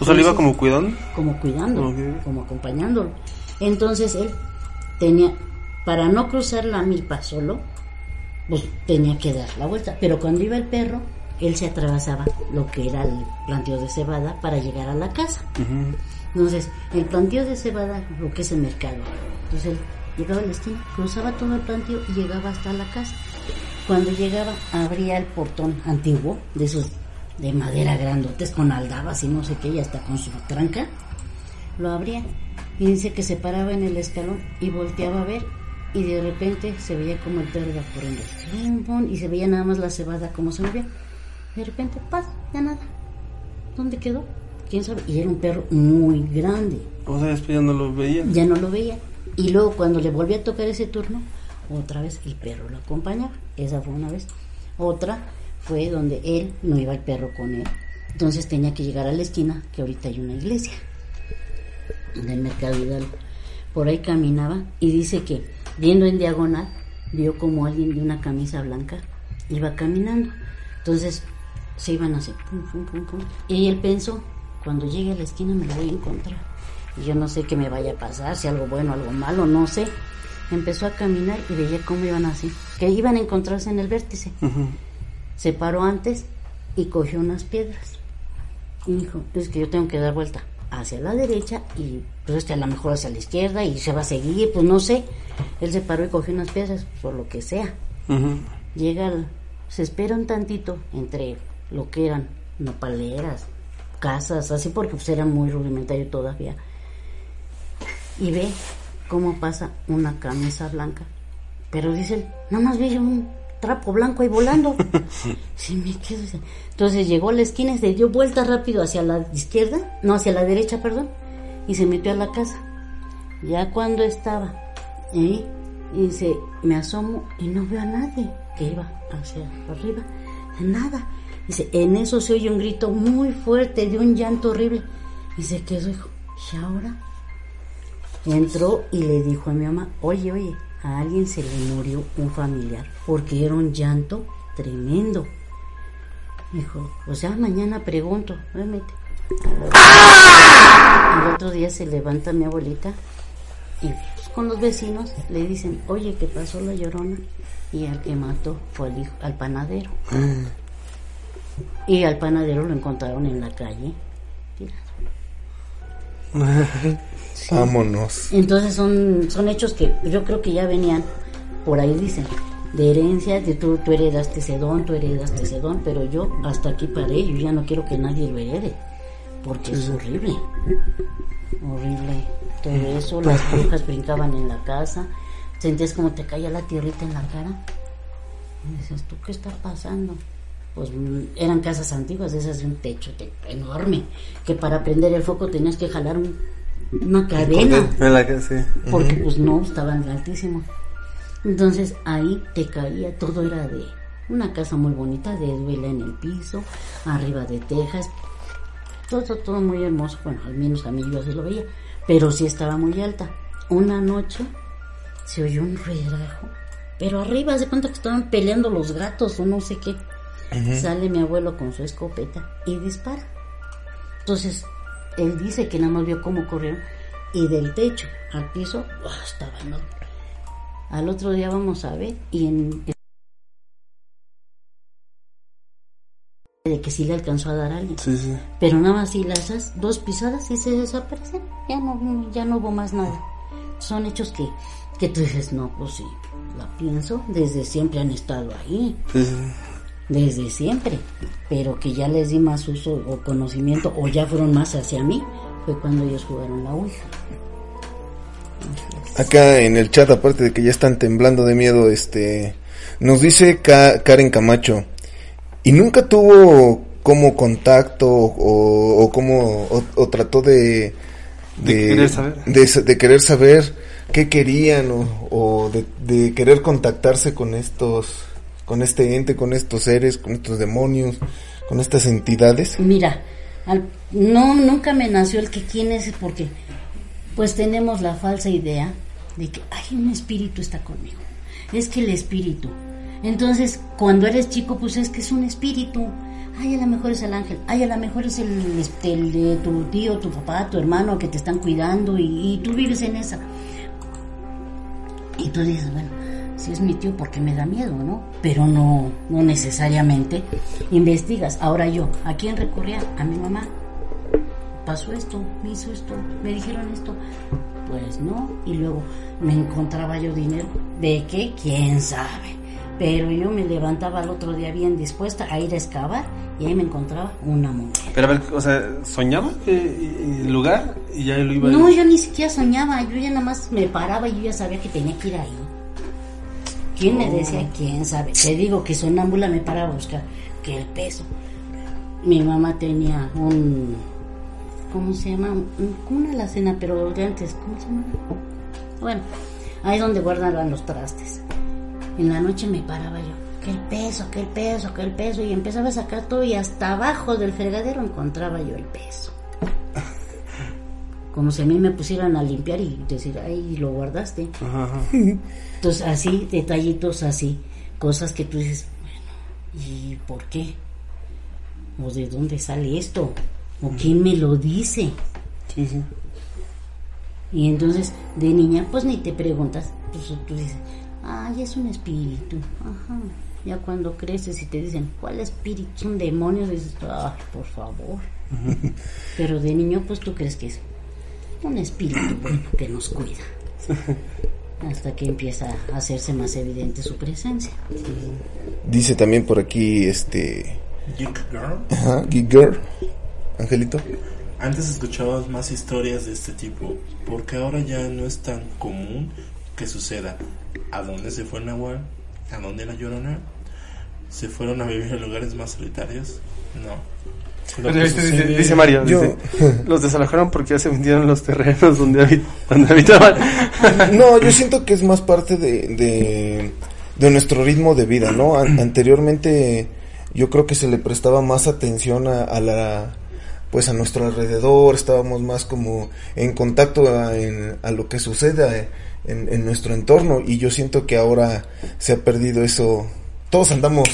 O sea, le iba como cuidando. como cuidándolo, Ok. como acompañándolo. Entonces él tenía, para no cruzar la milpa solo, pues tenía que dar la vuelta. Pero cuando iba el perro, él se atravesaba lo que era el planteo de cebada para llegar a la casa. Entonces, el planteo de cebada, lo que es el mercado. Entonces él llegaba a la esquina, cruzaba todo el planteo y llegaba hasta la casa. Cuando llegaba, abría el portón antiguo, de esos de madera grandotes, con aldabas y no sé qué, y hasta con su tranca. Lo abría y dice que se paraba en el escalón y volteaba a ver y de repente se veía como el perro iba corriendo. Y se veía nada más la cebada como se movía. De repente, paz, ya nada. ¿Dónde quedó? ¿Quién sabe? Y era un perro muy grande O sea, después ya no lo veían. ya no lo veía. Y luego cuando le volví a tocar ese turno, otra vez el perro lo acompañaba. Esa fue una vez. Otra fue donde él no iba el perro con él. Entonces tenía que llegar a la esquina, que ahorita hay una iglesia del Mercado Hidalgo. Por ahí caminaba y dice que viendo en diagonal, vio como alguien de una camisa blanca iba caminando. Entonces se iban así, pum, pum, pum, pum. Y él pensó, cuando llegue a la esquina me lo voy a encontrar. Y yo no sé qué me vaya a pasar, si algo bueno, algo malo, no sé. Empezó a caminar y veía cómo iban así, que iban a encontrarse en el vértice. Se paró antes y cogió unas piedras. Y dijo, es que yo tengo que dar vuelta hacia la derecha y pues este a lo mejor hacia la izquierda y se va a seguir, pues no sé. Él se paró y cogió unas piedras, por lo que sea. Ujú. Llega, al- se espera un tantito entre lo que eran nopaleras, casas, así porque pues era muy rudimentario todavía. Y ve cómo pasa una camisa blanca. Pero dice nada más vi un trapo blanco ahí volando. (laughs) Sí, me quedo. Entonces llegó a la esquina y se dio vuelta rápido hacia la izquierda, no, hacia la derecha, perdón, y se metió a la casa. Ya cuando estaba ahí, y dice, me asomo y no veo a nadie que iba hacia arriba, nada. Dice, en eso se oye un grito muy fuerte de un llanto horrible. Y se quedó, dijo, ¿y ahora? Entró y le dijo a mi mamá, oye, oye, a alguien se le murió un familiar, porque era un llanto tremendo. Dijo, pues ya mañana pregunto, obviamente. El otro día se levanta mi abuelita y pues, con los vecinos le dicen, oye, que pasó la llorona y al que mató fue al, hijo- al panadero. Y al panadero lo encontraron en la calle. (laughs) tirado. Vámonos. Entonces son, son hechos que yo creo que ya venían, por ahí dicen, de herencia, de tú, tú heredaste ese don, tú heredaste ese don, pero yo hasta aquí paré, yo ya no quiero que nadie lo herede, porque es horrible, horrible. Todo eso, (laughs) las brujas brincaban en la casa, sentías como te caía la tierrita en la cara. Y dices, ¿tú qué está pasando? Pues eran casas antiguas, esas de un techo enorme, que para prender el foco tenías que jalar un- una cadena En la que sí. porque pues no estaban altísimos. Entonces ahí te caía, todo era de una casa muy bonita, de duela en el piso, arriba de tejas, todo, todo muy hermoso, bueno, al menos a mí yo así lo veía, pero sí estaba muy alta. Una noche se oyó un relajo, pero arriba se cuenta que estaban peleando los gatos o no sé qué. Sale mi abuelo con su escopeta y dispara. Entonces, él dice que nada más vio cómo corrieron y del techo al piso estaba enorme. Al otro día vamos a ver y en de que sí le alcanzó a dar a alguien. Sí, sí. Pero nada más si las dos pisadas y se desaparecen, ya no, ya no hubo más nada. Son hechos que, que tú dices, no, pues sí, la pienso, desde siempre han estado ahí sí. Desde siempre, pero que ya les di más uso o conocimiento o ya fueron más hacia mí, fue cuando ellos jugaron la Ouija. Acá en el chat, aparte de que ya están temblando de miedo, este, nos dice Ka- Karen Camacho, y nunca tuvo como contacto o, o como, o, o trató de, De querer saber. de, sa- de querer saber qué querían o, o de, de querer contactarse con estos, con este ente, con estos seres, con estos demonios, con estas entidades. Mira, al- no, nunca me nació el que quién es, porque pues tenemos la falsa idea de que, ay, un espíritu está conmigo. Es que el espíritu. Entonces, cuando eres chico, pues es que es un espíritu. Ay, a lo mejor es el ángel. Ay, a lo mejor es el, este, el de tu tío, tu papá, tu hermano que te están cuidando y, y tú vives en esa. Y tú dices, bueno, si es mi tío, porque me da miedo, no? Pero no, no necesariamente investigas. Ahora yo, ¿a quién recurría? A mi mamá. Pasó esto, me hizo esto, me dijeron esto. Pues no. Y luego me encontraba yo dinero. ¿De qué? ¿Quién sabe? Pero yo me levantaba al otro día bien dispuesta a ir a excavar y ahí me encontraba una moneda. Pero a ver, o sea, soñaba que el lugar y ya lo iba No, a yo ni siquiera soñaba, yo ya nada más me paraba y yo ya sabía que tenía que ir ahí. ¿Quién me decía? ¿Quién sabe? Te digo que sonámbula me paraba a buscar que el peso. Mi mamá tenía un, ¿cómo se llama? Una alacena, pero de antes, ¿cómo se llama? Bueno, ahí donde guardaban los trastes. En la noche me paraba yo, que el peso, que el peso, que el peso, y empezaba a sacar todo y hasta abajo del fregadero encontraba yo el peso como si a mí me pusieran a limpiar y decir, ay, lo guardaste. Ajá, ajá. (laughs) Entonces, así, detallitos así, cosas que tú dices, bueno, ¿y por qué? ¿O de dónde sale esto? ¿O quién me lo dice? Sí, sí. Y entonces, de niña, pues ni te preguntas, pues tú dices, ay, es un espíritu. Ajá. Ya cuando creces y te dicen, ¿cuál espíritu? Son demonios, dices, ay, por favor. Pero de niño, pues tú crees que es un espíritu bueno que nos cuida. Hasta que empieza a hacerse más evidente su presencia. Dice también por aquí, este, Geek Girl. ajá, Geek Girl, Angelito. Antes escuchabas más historias de este tipo, porque ahora ya no es tan común que suceda. ¿A dónde se fue Nahual? ¿A dónde la Llorona? ¿Se fueron a vivir en lugares más solitarios? No. Dice, Mario, Yo- dice, los desalojaron porque ya se vendieron los terrenos donde, habit- donde habitaban. (laughs) No, yo siento que es más parte de, de, de nuestro ritmo de vida, ¿no? An- anteriormente yo creo que se le prestaba más atención a, a la pues a nuestro alrededor, estábamos más como en contacto a, en- a lo que sucede en, en nuestro entorno y yo siento que ahora se ha perdido eso. Todos andamos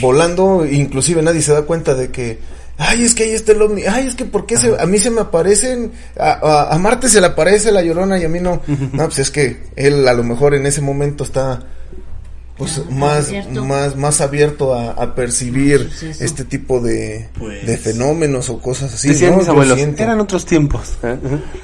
volando, inclusive nadie se da cuenta de que, ay, es que ahí está el ovni, ay, es que por qué se, a mí se me aparecen, a, a, a Marte se le aparece la llorona y a mí no. No, pues es que él a lo mejor en ese momento está pues Ah, más, abierto. más, más abierto a, a percibir este tipo de, Pues- de fenómenos o cosas así. Decían ¿no? mis abuelos, eran otros tiempos. ¿eh?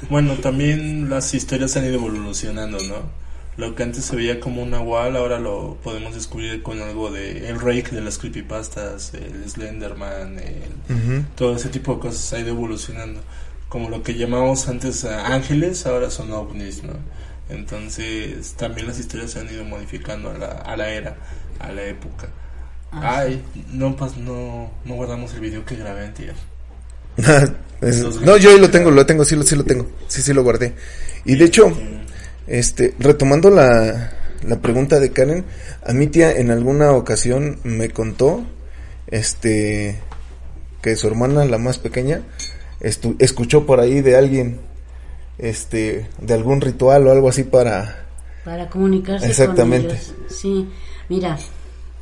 Bueno, también las historias han ido evolucionando, ¿no? Lo que antes se veía como un nahual, ahora lo podemos descubrir con algo de el rake de las creepypastas, el Slenderman, el- todo ese tipo de cosas ha ido evolucionando. Como lo que llamábamos antes a ángeles, ahora son ovnis, ¿no? Entonces también las historias se han ido modificando a la, a la era, a la época. Ah, Ay, no, pas, no, no guardamos el video que grabé antier. (laughs) No, yo ahí lo tengo, lo tengo, sí, lo- sí lo tengo. Sí, sí lo guardé. Y de hecho, este, retomando la, la pregunta de Karen, a mi tía en alguna ocasión me contó, este, que su hermana, la más pequeña, estu- escuchó por ahí de alguien, este, de algún ritual o algo así para, Para comunicarse Exactamente. con ellos. Sí, mira,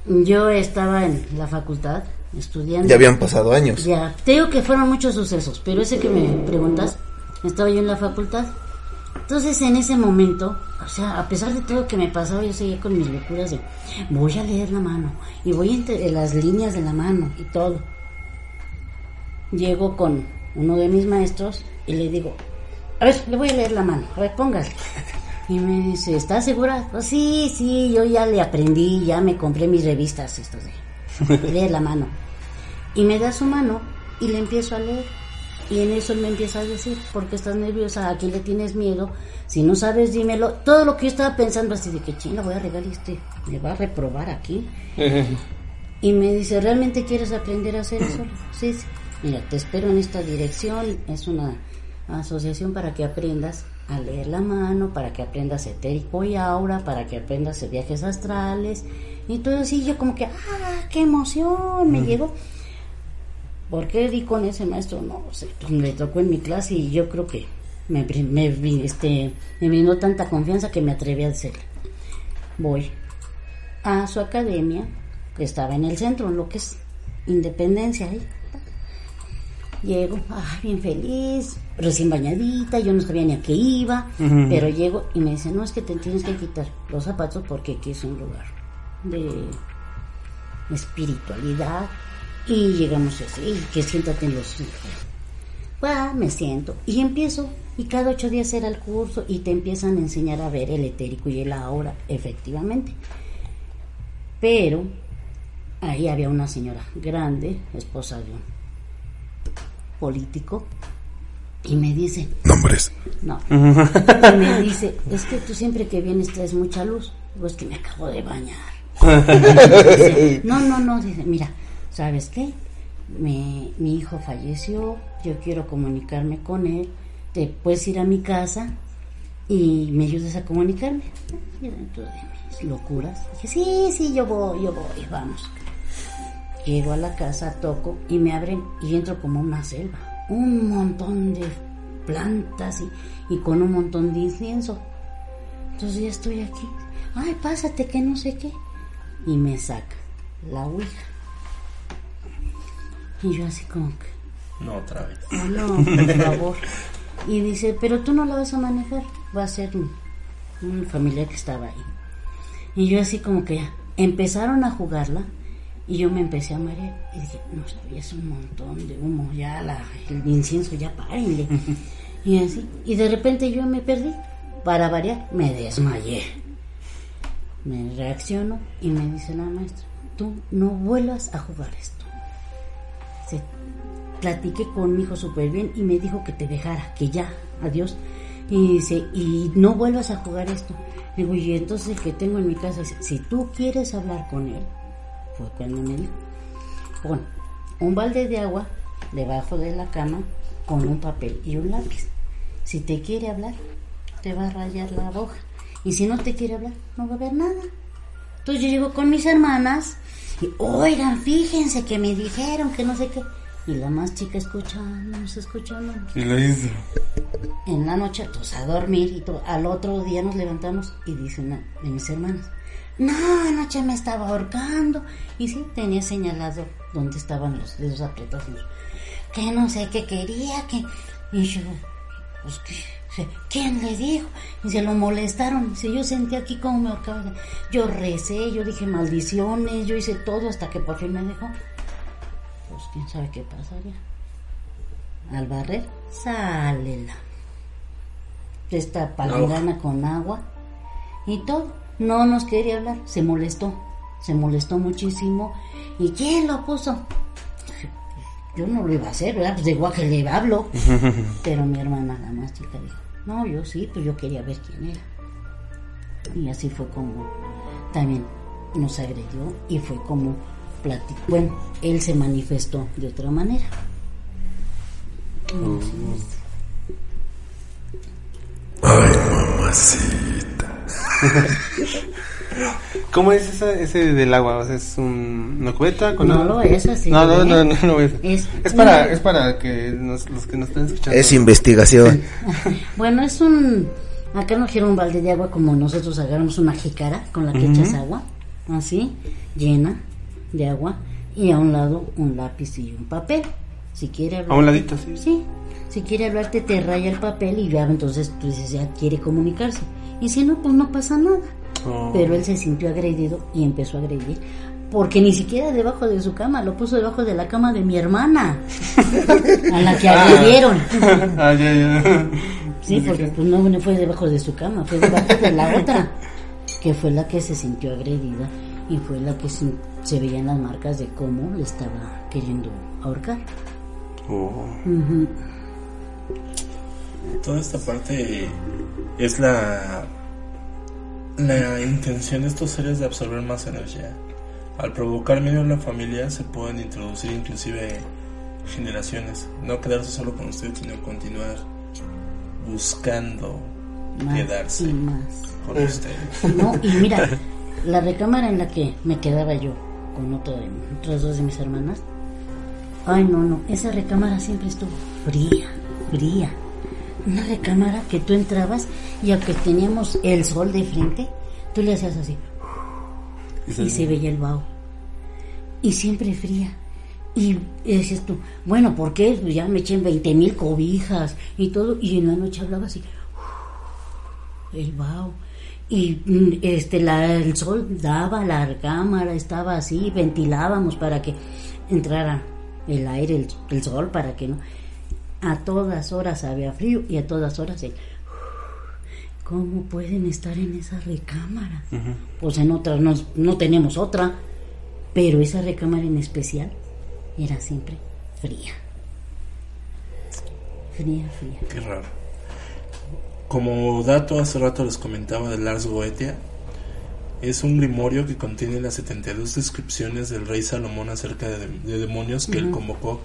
yo estaba en la facultad estudiando. ya habían pasado años. Ya, te digo que fueron muchos sucesos, pero ese que me preguntas, estaba yo en la facultad. Entonces, en ese momento, o sea, a pesar de todo lo que me pasaba, yo seguía con mis locuras de voy a leer la mano y voy entre las líneas de la mano y todo. Llego con uno de mis maestros y le digo, a ver, le voy a leer la mano, a ver, póngale. (laughs) Y me dice, ¿estás segura? Pues sí, sí, yo ya le aprendí, ya me compré mis revistas, esto de leer la mano. Y me da su mano y le empiezo a leer. Y en eso él me empieza a decir, ¿por qué estás nerviosa? ¿A quién le tienes miedo? Si no sabes, dímelo. Todo lo que yo estaba pensando así de que chinga voy a regar este, me va a reprobar aquí. Y me dice, ¿realmente quieres aprender a hacer eso? (laughs) Sí, sí. Mira, te espero en esta dirección. Es una asociación para que aprendas a leer la mano, para que aprendas etérico y aura, para que aprendas de viajes astrales. Y todo así, yo como que, ¡ah, qué emoción! Me llegó. ¿Por qué di con ese maestro? No sé, pues me tocó en mi clase y yo creo que me, me, este, me brindó tanta confianza que me atreví a hacerle. Voy a su academia, que estaba en el centro, en lo que es Independencia ahí. Llego, ah, bien feliz, recién bañadita, yo no sabía ni a qué iba, pero llego y me dice, no, es que te tienes que quitar los zapatos porque aquí es un lugar de espiritualidad. Y llegamos así, que siéntate en los... Va, me siento y empiezo. Y cada ocho días era el curso y te empiezan a enseñar a ver el etérico y el ahora, efectivamente. Pero ahí había una señora grande, esposa de un político, y me dice, Nombres. no, (laughs) y me dice, es que tú siempre que vienes traes mucha luz. Digo, es que me acabo de bañar. (laughs) Dice, no, no, no, dice, mira, ¿sabes qué? Mi, hijo falleció, yo quiero comunicarme con él, te puedes ir a mi casa y me ayudas a comunicarme. Y dentro de mis locuras, dije, sí, sí, yo voy, yo voy, vamos. Llego a la casa, toco y me abren y entro como una selva. Un montón de plantas y, y con un montón de incienso. Entonces ya estoy aquí. Ay, pásate que no sé qué. Y me saca la ouija. Y yo así como que, No, otra vez. "Oh, no, por favor. Y dice, pero tú no la vas a manejar. Va a ser un, familiar que estaba ahí. Y yo así como que empezaron a jugarla y yo me empecé a marear. Y dije, no sabías un montón de humo, ya la, el incienso, ya párenle. (laughs) Y así. Y de repente yo me perdí. Para variar, me desmayé. Me reacciono y me dice la maestra, tú no vuelvas a jugar esto. Platiqué con mi hijo súper bien y me dijo que te dejara, que ya, adiós. Y dice, y no vuelvas a jugar esto. Y entonces que tengo en mi casa si tú quieres hablar con él, fue cuando me un balde de agua debajo de la cama con un papel y un lápiz. Si te quiere hablar, te va a rayar la hoja. Y si no te quiere hablar, no va a haber nada. Entonces yo llego con mis hermanas oigan, fíjense que me dijeron que no sé qué. Y la más chica escuchándonos, escuchándonos. Y lo hizo. En la noche, pues a dormir y todo. Al otro día nos levantamos y dice una de mis hermanas, no, anoche me estaba ahorcando. Y sí, tenía señalado dónde estaban los dedos apretados. Que no sé qué quería, que... Y yo, pues que Dice, ¿quién le dijo? Y se lo molestaron. Dice, yo sentí aquí como me acaba de... Yo recé, yo dije maldiciones, yo hice todo hasta que por fin me dejó. Pues quién sabe qué pasaría. Al barrer, sale la... Esta palangana con agua y todo. No nos quería hablar, se molestó. Se molestó muchísimo. ¿Y quién lo puso? Yo no lo iba a hacer, ¿verdad? Pues de igual que le hablo. (laughs) Pero mi hermana, la más chica, dijo, no, yo sí, pues yo quería ver quién era. Y así fue como también nos agredió y fue como platicó. Bueno, él se manifestó de otra manera. Es. (laughs) ¿Cómo es esa- ese del agua? O sea, ¿Es un- una cubeta con No agua? lo es así, No, no, ¿eh? no, no, no es. Es Es para, es para que nos- los que nos están escuchando. Es investigación. (laughs) Bueno, es un. Acá no quiero un balde de agua como nosotros agarramos una jícara con la que echas agua, así, llena de agua, y a un lado un lápiz y un papel. Si quiere hablar. A un ladito, sí. Sí, si quiere hablarte, te raya el papel y ya entonces tú dices, ya quiere comunicarse. Y si no, pues no pasa nada. Oh. Pero él se sintió agredido y empezó a agredir. Porque ni siquiera debajo de su cama, lo puso debajo de la cama de mi hermana, a la que (laughs) agredieron. (laughs) ah, ya, ya. Sí, porque pues no fue debajo de su cama, fue debajo de la otra, que fue la que se sintió agredida y fue la que se, se veían las marcas de cómo le estaba queriendo ahorcar. Oh. Toda esta parte es la la intención de estos seres de absorber más energía. Al provocar miedo en la familia se pueden introducir inclusive generaciones, no quedarse solo con usted, sino continuar buscando Más quedarse y más. con usted. No, y (laughs) mira, la recámara en la que me quedaba yo con otra, otras dos de mis hermanas, ay no, no, esa recámara siempre estuvo fría, fría. Una recámara que tú entrabas y aunque teníamos el sol de frente, tú le hacías así y se veía el vaho. Y siempre fría. Y dices tú, bueno, ¿por qué? Pues ya me eché 20 mil cobijas y todo. Y en la noche hablaba así, el vaho. Y mm, este, la, el sol daba, la cámara estaba así, ventilábamos para que entrara el aire, el, el sol, para que no. A todas horas había frío y a todas horas el. ¿Cómo pueden estar en esa recámara? Pues en otras no, no tenemos otra, pero esa recámara en especial era siempre fría. Fría, fría. Qué raro. Como dato, hace rato les comentaba de Lars Goetia. Es un grimorio que contiene las 72 descripciones del rey Salomón acerca de, de demonios que él convocó.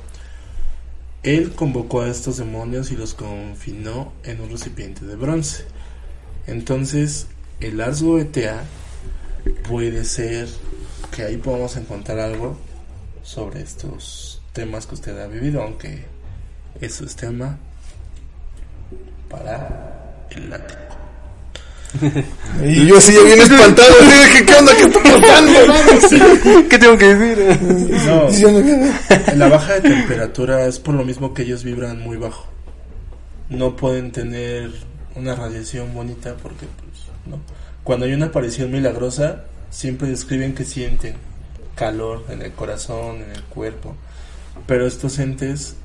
Él convocó a estos demonios y los confinó en un recipiente de bronce. Entonces, el Lars Goetia puede ser que ahí podamos encontrar algo sobre estos temas que usted ha vivido, aunque eso es tema para el látigo. Y yo así ya bien espantado. que, ¿Qué onda? ¿Qué está pasando? (laughs) ¿Qué tengo que decir? No- la baja de temperatura es por lo mismo que ellos vibran muy bajo. No pueden tener una radiación bonita porque, pues, no. Cuando hay una aparición milagrosa, siempre describen que sienten calor en el corazón, en el cuerpo. Pero estos entes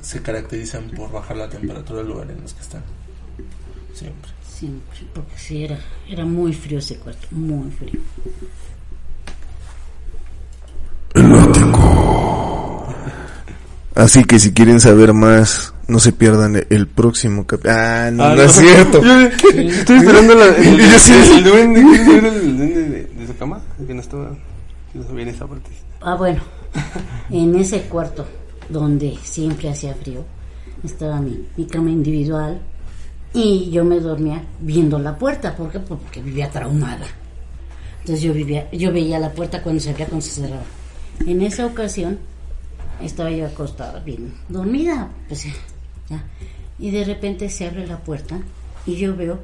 se caracterizan por bajar la temperatura del lugar en los que están. Siempre. Siempre, porque sí, era, era muy frío ese cuarto, muy frío. Así que si quieren saber más, no se pierdan el próximo capítulo. Ah, no, Ah, no es cierto. Yo estoy esperando la, (laughs) el, sí, el, el duende, ¿quién era el de, de su cama? Que no estaba, que no sabía en esa parte. Ah, bueno, en ese cuarto donde siempre hacía frío, estaba mi, mi cama individual y yo me dormía viendo la puerta, ¿por qué? Porque vivía traumada. Entonces yo vivía, yo veía la puerta cuando se abría, cuando se cerraba. En esa ocasión estaba yo acostada, bien dormida, pues ya. Y de repente se abre la puerta y yo veo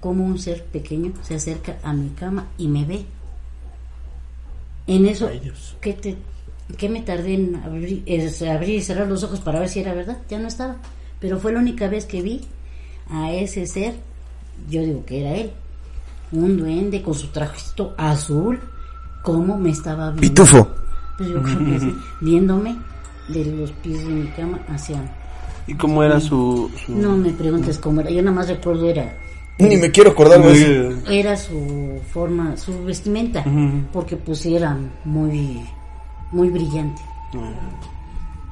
como un ser pequeño se acerca a mi cama y me ve. En eso, Ay. ¿qué, te, qué me tardé en abrir, eh, abrir y cerrar los ojos para ver si era verdad? Ya no estaba. Pero fue la única vez que vi a ese ser, yo digo que era él, un duende con su trajecito azul, cómo me estaba viendo. Pitufo. Pues yo creo que sí, viéndome de los pies de mi cama hacia... ¿Y cómo era su...? su... No me preguntes cómo era, yo nada más recuerdo era Ni me quiero acordar de eso. era su forma, su vestimenta, porque pues era muy, muy brillante.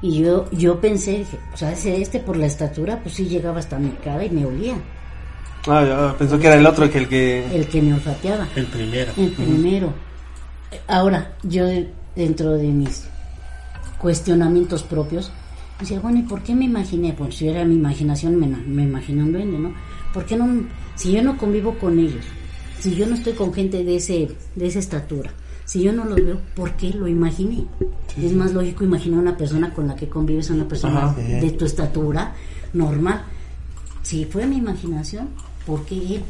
Y yo, yo pensé, dije, o sea, ese- este por la estatura, pues sí llegaba hasta mi cara y me olía, Ah, ya, pensó que era el otro que el que... el que me olfateaba, El primero. el primero. Ahora, yo de- dentro de mis cuestionamientos propios, decía, bueno, ¿y por qué me imaginé? Pues si era mi imaginación, me, me imaginé un duende, ¿no? ¿Por qué no, si yo no convivo con ellos, si yo no estoy con gente de, ese, de esa estatura, si yo no los veo, ¿por qué lo imaginé? Es más lógico imaginar una persona con la que convives, una persona Ajá. de tu estatura normal. Si fue mi imaginación, ¿por qué él?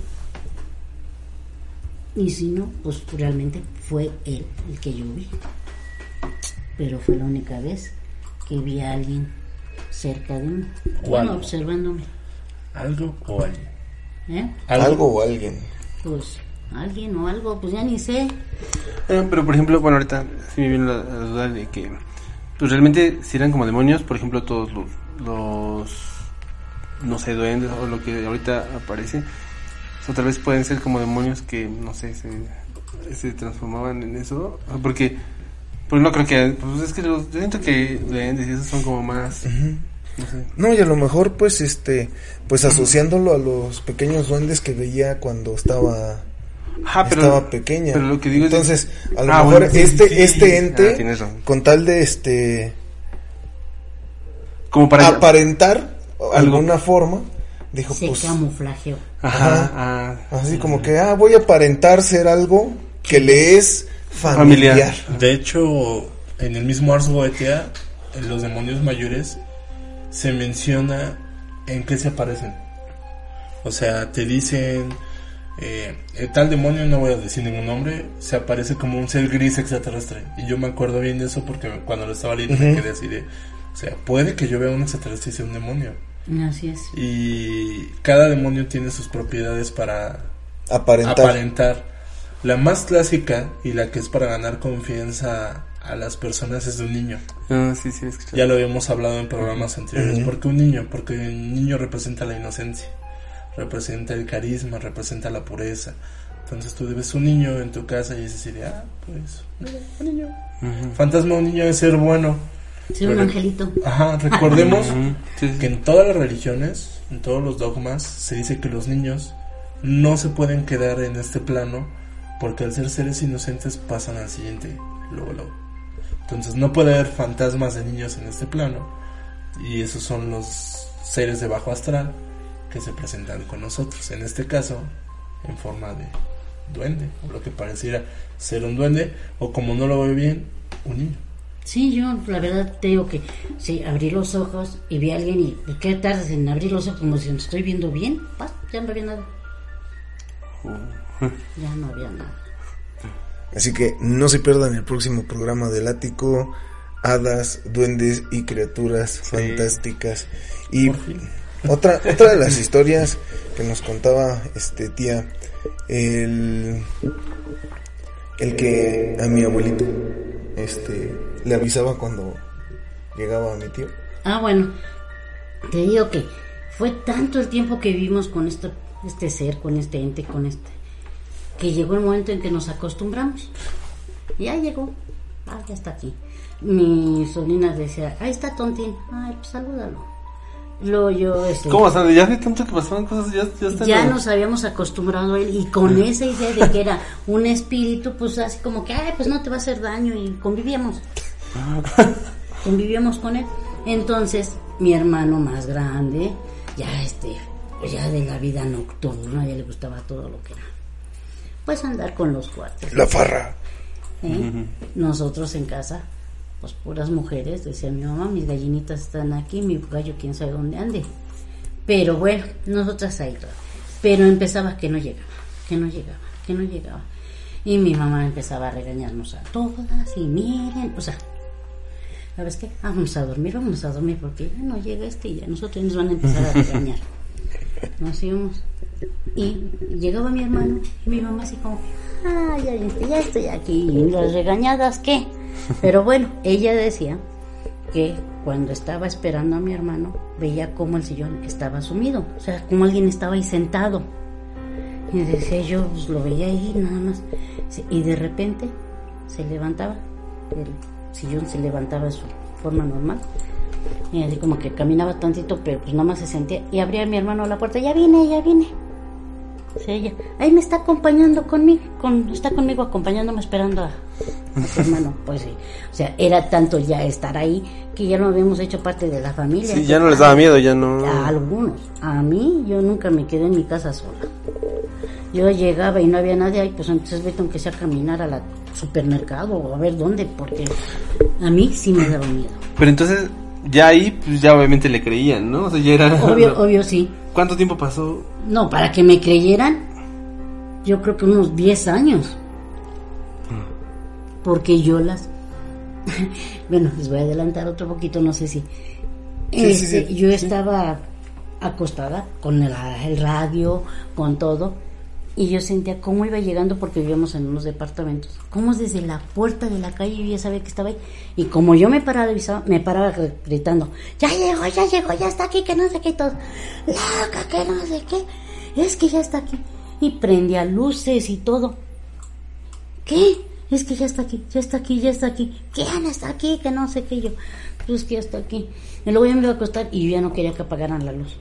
Y si no, pues realmente fue él el que yo vi. Pero fue la única vez que vi a alguien cerca de mí, ¿Cuál? bueno, observándome. Algo o alguien. ¿eh? Algo o alguien. Pues alguien o algo, pues ya ni sé. Eh, pero por ejemplo, bueno, ahorita sí me viene la, la duda de que, pues realmente si eran como demonios, por ejemplo, todos los, los no sé, duendes o lo que ahorita aparece, o tal vez pueden ser como demonios que, no sé, se, se transformaban en eso, o sea, porque, pues no creo que, pues es que los, yo siento que duendes y esos son como más, no sé. No, y a lo mejor, pues, este, pues asociándolo a los pequeños duendes que veía cuando estaba, Ajá, pero, estaba pequeña. pero lo que digo es- Entonces, a lo Ah, mejor bueno, sí, este, sí, sí. este Ah, ente, razón. con tal de, este, como para... aparentar alguna forma, dijo, Se pues, camuflajeó. Ajá, ah, así como que, ah, voy a aparentar ser algo que le es familiar. Familiar. De hecho, en el mismo Ars Goetia, en los demonios mayores, se menciona en qué se aparecen. O sea, te dicen, eh, el tal demonio, no voy a decir ningún nombre, se aparece como un ser gris extraterrestre. Y yo me acuerdo bien de eso porque cuando lo estaba leyendo me Ujú. quedé así de, o sea, puede que yo vea un extraterrestre y sea un demonio. Así es. Y cada demonio tiene sus propiedades para Aparentar. aparentar. La más clásica y la que es para ganar confianza a las personas es de un niño. ah, sí, sí. Ya lo habíamos hablado en programas anteriores. Ujú. ¿Por qué un niño? Porque un niño representa la inocencia, representa el carisma, representa la pureza. Entonces tú debes un niño en tu casa y dices, ah, pues, un niño. Fantasma, un niño debe ser bueno. Ser un angelito. Ajá, recordemos Ujú, sí, sí. que en todas las religiones, en todos los dogmas, se dice que los niños no se pueden quedar en este plano porque al ser seres inocentes pasan al siguiente, luego, luego. Entonces no puede haber fantasmas de niños en este plano y esos son los seres de bajo astral que se presentan con nosotros, en este caso en forma de duende, o lo que pareciera ser un duende, o como no lo ve bien, un niño. Sí, yo la verdad te digo que sí, abrí los ojos y vi a alguien y ¿por ¿qué tardas en abrir los ojos como si me estoy viendo bien? Paz, ya no había nada. Ya no había nada. Así que no se pierdan el próximo programa del ático. Hadas, duendes y criaturas fantásticas. Y Por fin. Otra, otra de las historias que nos contaba este tía, el, el que a mi abuelito este le avisaba cuando llegaba mi tío. Ah, bueno, te digo que fue tanto el tiempo que vivimos con esto, este ser, con este ente, con este, que llegó el momento en que nos acostumbramos. Ya llegó, ah, ya está aquí. Mi sobrina decía, ahí está Tontín, ay, pues salúdalo. Luego yo, este, ¿Cómo? O sea, ya hace tanto que pasaban cosas, ya, ya está. ya nos habíamos acostumbrado a él y con esa idea de que era un espíritu, pues así como que, ay, pues no te va a hacer daño y convivíamos. (laughs) convivíamos con él. Entonces, mi hermano más grande, ya este, pues ya de la vida nocturna, ya le gustaba todo lo que era. Pues andar con los cuates. La farra. ¿eh? Nosotros en casa, pues puras mujeres, decía mi mamá, mis gallinitas están aquí, mi gallo quién sabe dónde ande. Pero bueno, nosotras ahí todo. Pero empezaba que no llegaba, que no llegaba, que no llegaba. Y mi mamá empezaba a regañarnos a todas y miren, o sea, ¿sabes qué? Vamos a dormir, vamos a dormir porque ya no llega este y ya nosotros nos van a empezar a regañar. Nos íbamos. Y llegaba mi hermano y mi mamá así como, ah, ya, ya estoy aquí. ¿Y las regañadas qué? Pero bueno, ella decía que cuando estaba esperando a mi hermano, veía como el sillón estaba sumido. O sea, como alguien estaba ahí sentado. Y decía yo, pues lo veía ahí nada más. Y de repente se levantaba, el sillón se levantaba de su forma normal. Y así como que caminaba tantito, pero pues nada más se sentía. Y abría mi hermano la puerta, ya vine, ya vine. Sí, ella, ahí me está acompañando conmigo, con, está conmigo acompañándome esperando a, a tu hermano. (laughs) Pues sí, o sea, era tanto ya estar ahí que ya no habíamos hecho parte de la familia. Sí, ya no les daba miedo, ya no. A algunos. A mí, yo nunca me quedé en mi casa sola. Yo llegaba y no había nadie ahí, pues entonces vete aunque sea a caminar al supermercado o a ver dónde, porque a mí sí me daba miedo. Pero entonces, ya ahí, pues ya obviamente le creían, ¿no? O sea, ya era. Obvio, (laughs) obvio sí. ¿Cuánto tiempo pasó? No, para que me creyeran, yo creo que unos 10 años. Porque yo las... (laughs) bueno, les voy a adelantar otro poquito, no sé si... Sí, Este, sí, yo estaba acostada con el, el radio, con todo, y yo sentía cómo iba llegando porque vivíamos en unos departamentos, cómo desde la puerta de la calle yo ya sabía que estaba ahí, y como yo me paraba, me paraba gr- gritando, ya llegó, ya llegó, ya está aquí, que no sé qué, y todo, loca, que no sé qué, es que ya está aquí, y prendía luces y todo, ¿qué? Es que ya está aquí, ya está aquí, ya está aquí. ¿Quién está aquí? Que no sé qué yo. Pues que ya está aquí. Y luego ya me iba a acostar y yo ya no quería que apagaran la luz.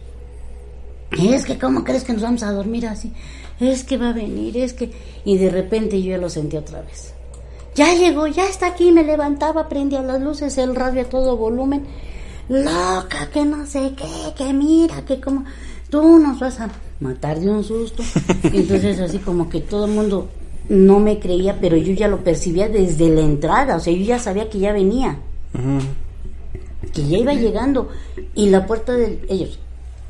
Es que, ¿cómo crees que nos vamos a dormir así? Es que va a venir, es que... Y de repente yo ya lo sentí otra vez. Ya llegó, ya está aquí, me levantaba, prendía las luces, el radio a todo volumen. Loca, que no sé qué, que mira, que como... Tú nos vas a matar de un susto. (laughs) Entonces así como que todo el mundo no me creía, pero yo ya lo percibía desde la entrada, o sea, yo ya sabía que ya venía que ya iba llegando y la puerta de ellos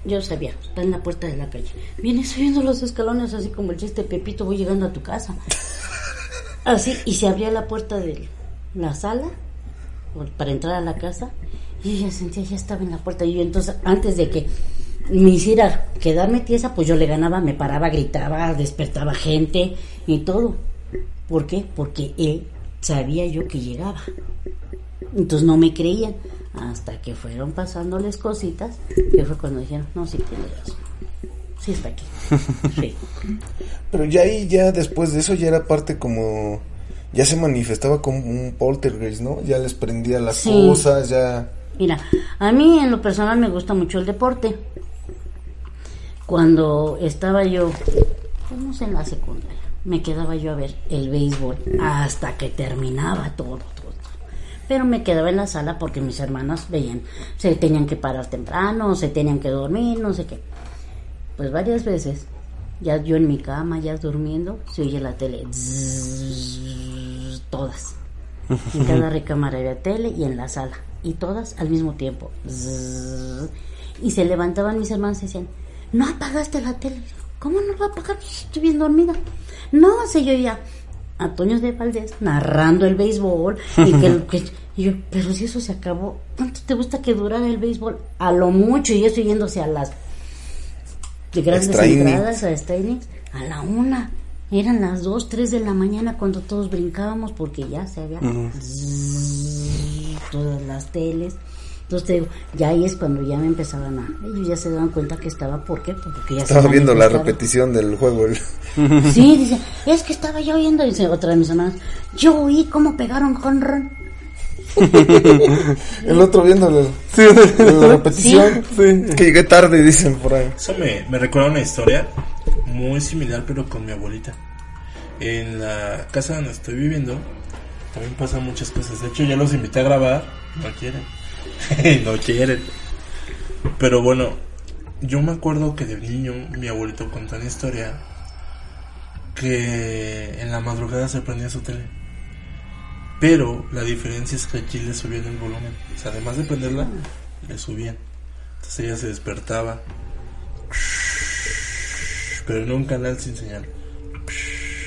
yo sabía está en la puerta de la calle. Viene subiendo los escalones así como el chiste Pepito voy llegando a tu casa. (laughs) Así y se abría la puerta de la sala para entrar a la casa y ella sentía ya estaba en la puerta y yo entonces antes de que me hiciera quedarme tiesa pues yo le ganaba me paraba gritaba despertaba gente y todo. ¿por qué? porque él sabía yo que llegaba. Entonces no me creían hasta que fueron pasándoles cositas que fue cuando dijeron, no, sí tiene razón. Sí está aquí. (laughs) Sí. Pero ya ahí, ya después de eso, ya era parte como. Ya se manifestaba como un poltergeist, ¿no? Ya les prendía las Sí. cosas, ya. Mira, a mí en lo personal me gusta mucho el deporte. Cuando estaba yo, pues no sé, en la secundaria, me quedaba yo a ver el béisbol hasta que terminaba todo. Pero me quedaba en la sala porque mis hermanas veían, se tenían que parar temprano, se tenían que dormir, no sé qué. Pues varias veces, ya yo en mi cama, ya durmiendo, se oye la tele. todas. En cada (laughs) recámara había tele y en la sala. Y todas al mismo tiempo. Y se levantaban mis hermanos y decían, no apagaste la tele. ¿Cómo no la voy a apagar? Estoy bien dormida. No, se yo ya a Toño de Valdés narrando el béisbol y que, (laughs) que- y yo, pero si eso se acabó, ¿cuánto te gusta que durara el béisbol? A lo mucho, y eso yéndose a las de grandes Extra entradas a extra innings, a la una. Eran las dos, tres de la mañana cuando todos brincábamos porque ya se había todas las teles. Entonces te digo, ya ahí es cuando ya me empezaban a, ellos ya se daban cuenta que estaba, ¿por qué? Porque ya se Estaba viendo la repetición del juego. el- (laughs) Sí, dice, es que estaba yo oyendo, dice otra de mis hermanas, yo oí cómo pegaron con Ron. (laughs) El otro viendo la, la repetición. Que llegué tarde, dicen por ahí. Eso me, me recuerda una historia muy similar, pero con mi abuelita. En la casa donde estoy viviendo, también pasan muchas cosas. De hecho, ya los invité a grabar, no quieren. (laughs) no quieren. Pero bueno, yo me acuerdo que de niño mi abuelito contó una historia que en la madrugada se prendía su tele. Pero la diferencia es que aquí le subían el volumen. O sea, además de prenderla, le subían. Entonces ella se despertaba. Pero en un canal sin señal.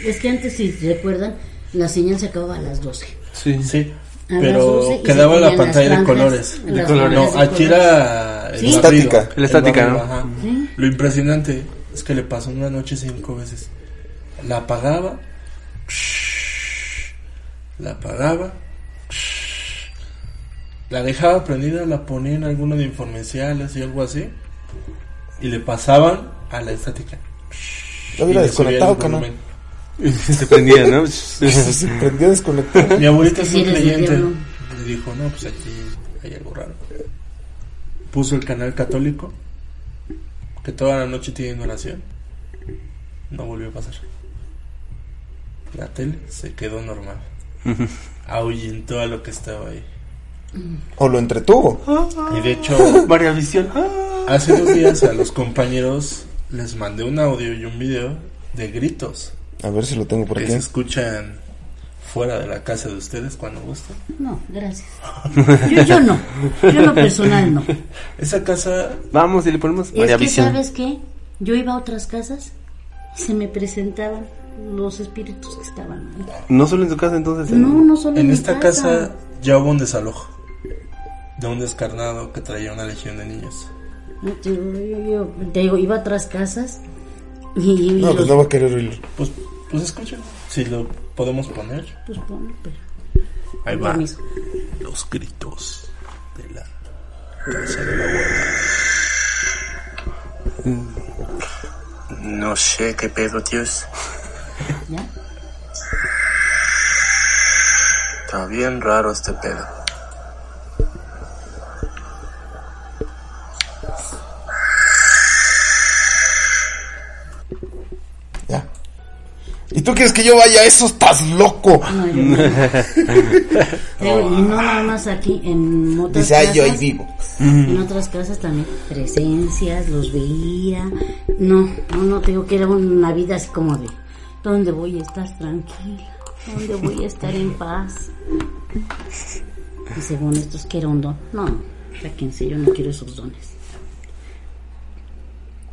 Es que antes, si recuerdan, la señal se acababa a las 12. Sí. Sí. Pero 12 y quedaba se la pantalla de colores. colores. No, aquí era el. Estática. La estática, ¿no? Lo impresionante es que le pasó una noche cinco veces. La apagaba, la apagaba, la dejaba prendida, la ponía en alguno de informenciales y algo así, y le pasaban a la estática. Ya hubiera el desconectado, canal. (laughs) Se prendía, ¿no? Se prendió desconectado. Mi abuelita es un creyente. Le dijo, no, pues aquí hay algo raro. Puso el canal católico, que toda la noche tiene oración. No volvió a pasar. La tele se quedó normal. (laughs) Ahuyentó a lo que estaba ahí. O lo entretuvo. Y de hecho, (laughs) Varia visión. Hace dos días a los compañeros les mandé un audio y un video de gritos A ver si lo tengo por aquí. se escuchan fuera de la casa de ustedes cuando gusten. No, gracias. Yo, yo no. Yo lo personal no. Esa casa Vamos y le ponemos Es que, visión. ¿sabes qué? Yo iba a otras casas y se me presentaban los espíritus que estaban ahí. No solo en su casa, entonces. No, no solo en, En mi esta casa ya hubo un desalojo de un descarnado que traía una legión de niños. No, te, digo, yo, yo- te digo, iba a otras casas y, No, los- pues no va a querer oírlo. Pues, pues escuchen, si lo podemos poner. pues ponlo, pero Ahí va. permiso. Los gritos de la casa de la abuela. No sé qué pedo, tíos. ¿Ya? Está bien raro este pedo. ¿Y tú quieres que yo vaya a eso? ¡Estás loco! No, yo no. (laughs) Y no nada más aquí, en otras Dice, ay, yo ahí casas, vivo. En otras casas también, presencias, los veía. No, no, no, te digo que era una vida así como de, ¿dónde voy a estar tranquila? ¿Dónde voy a estar en paz? Y según estos que era un don. No, sáquense, yo no quiero esos dones.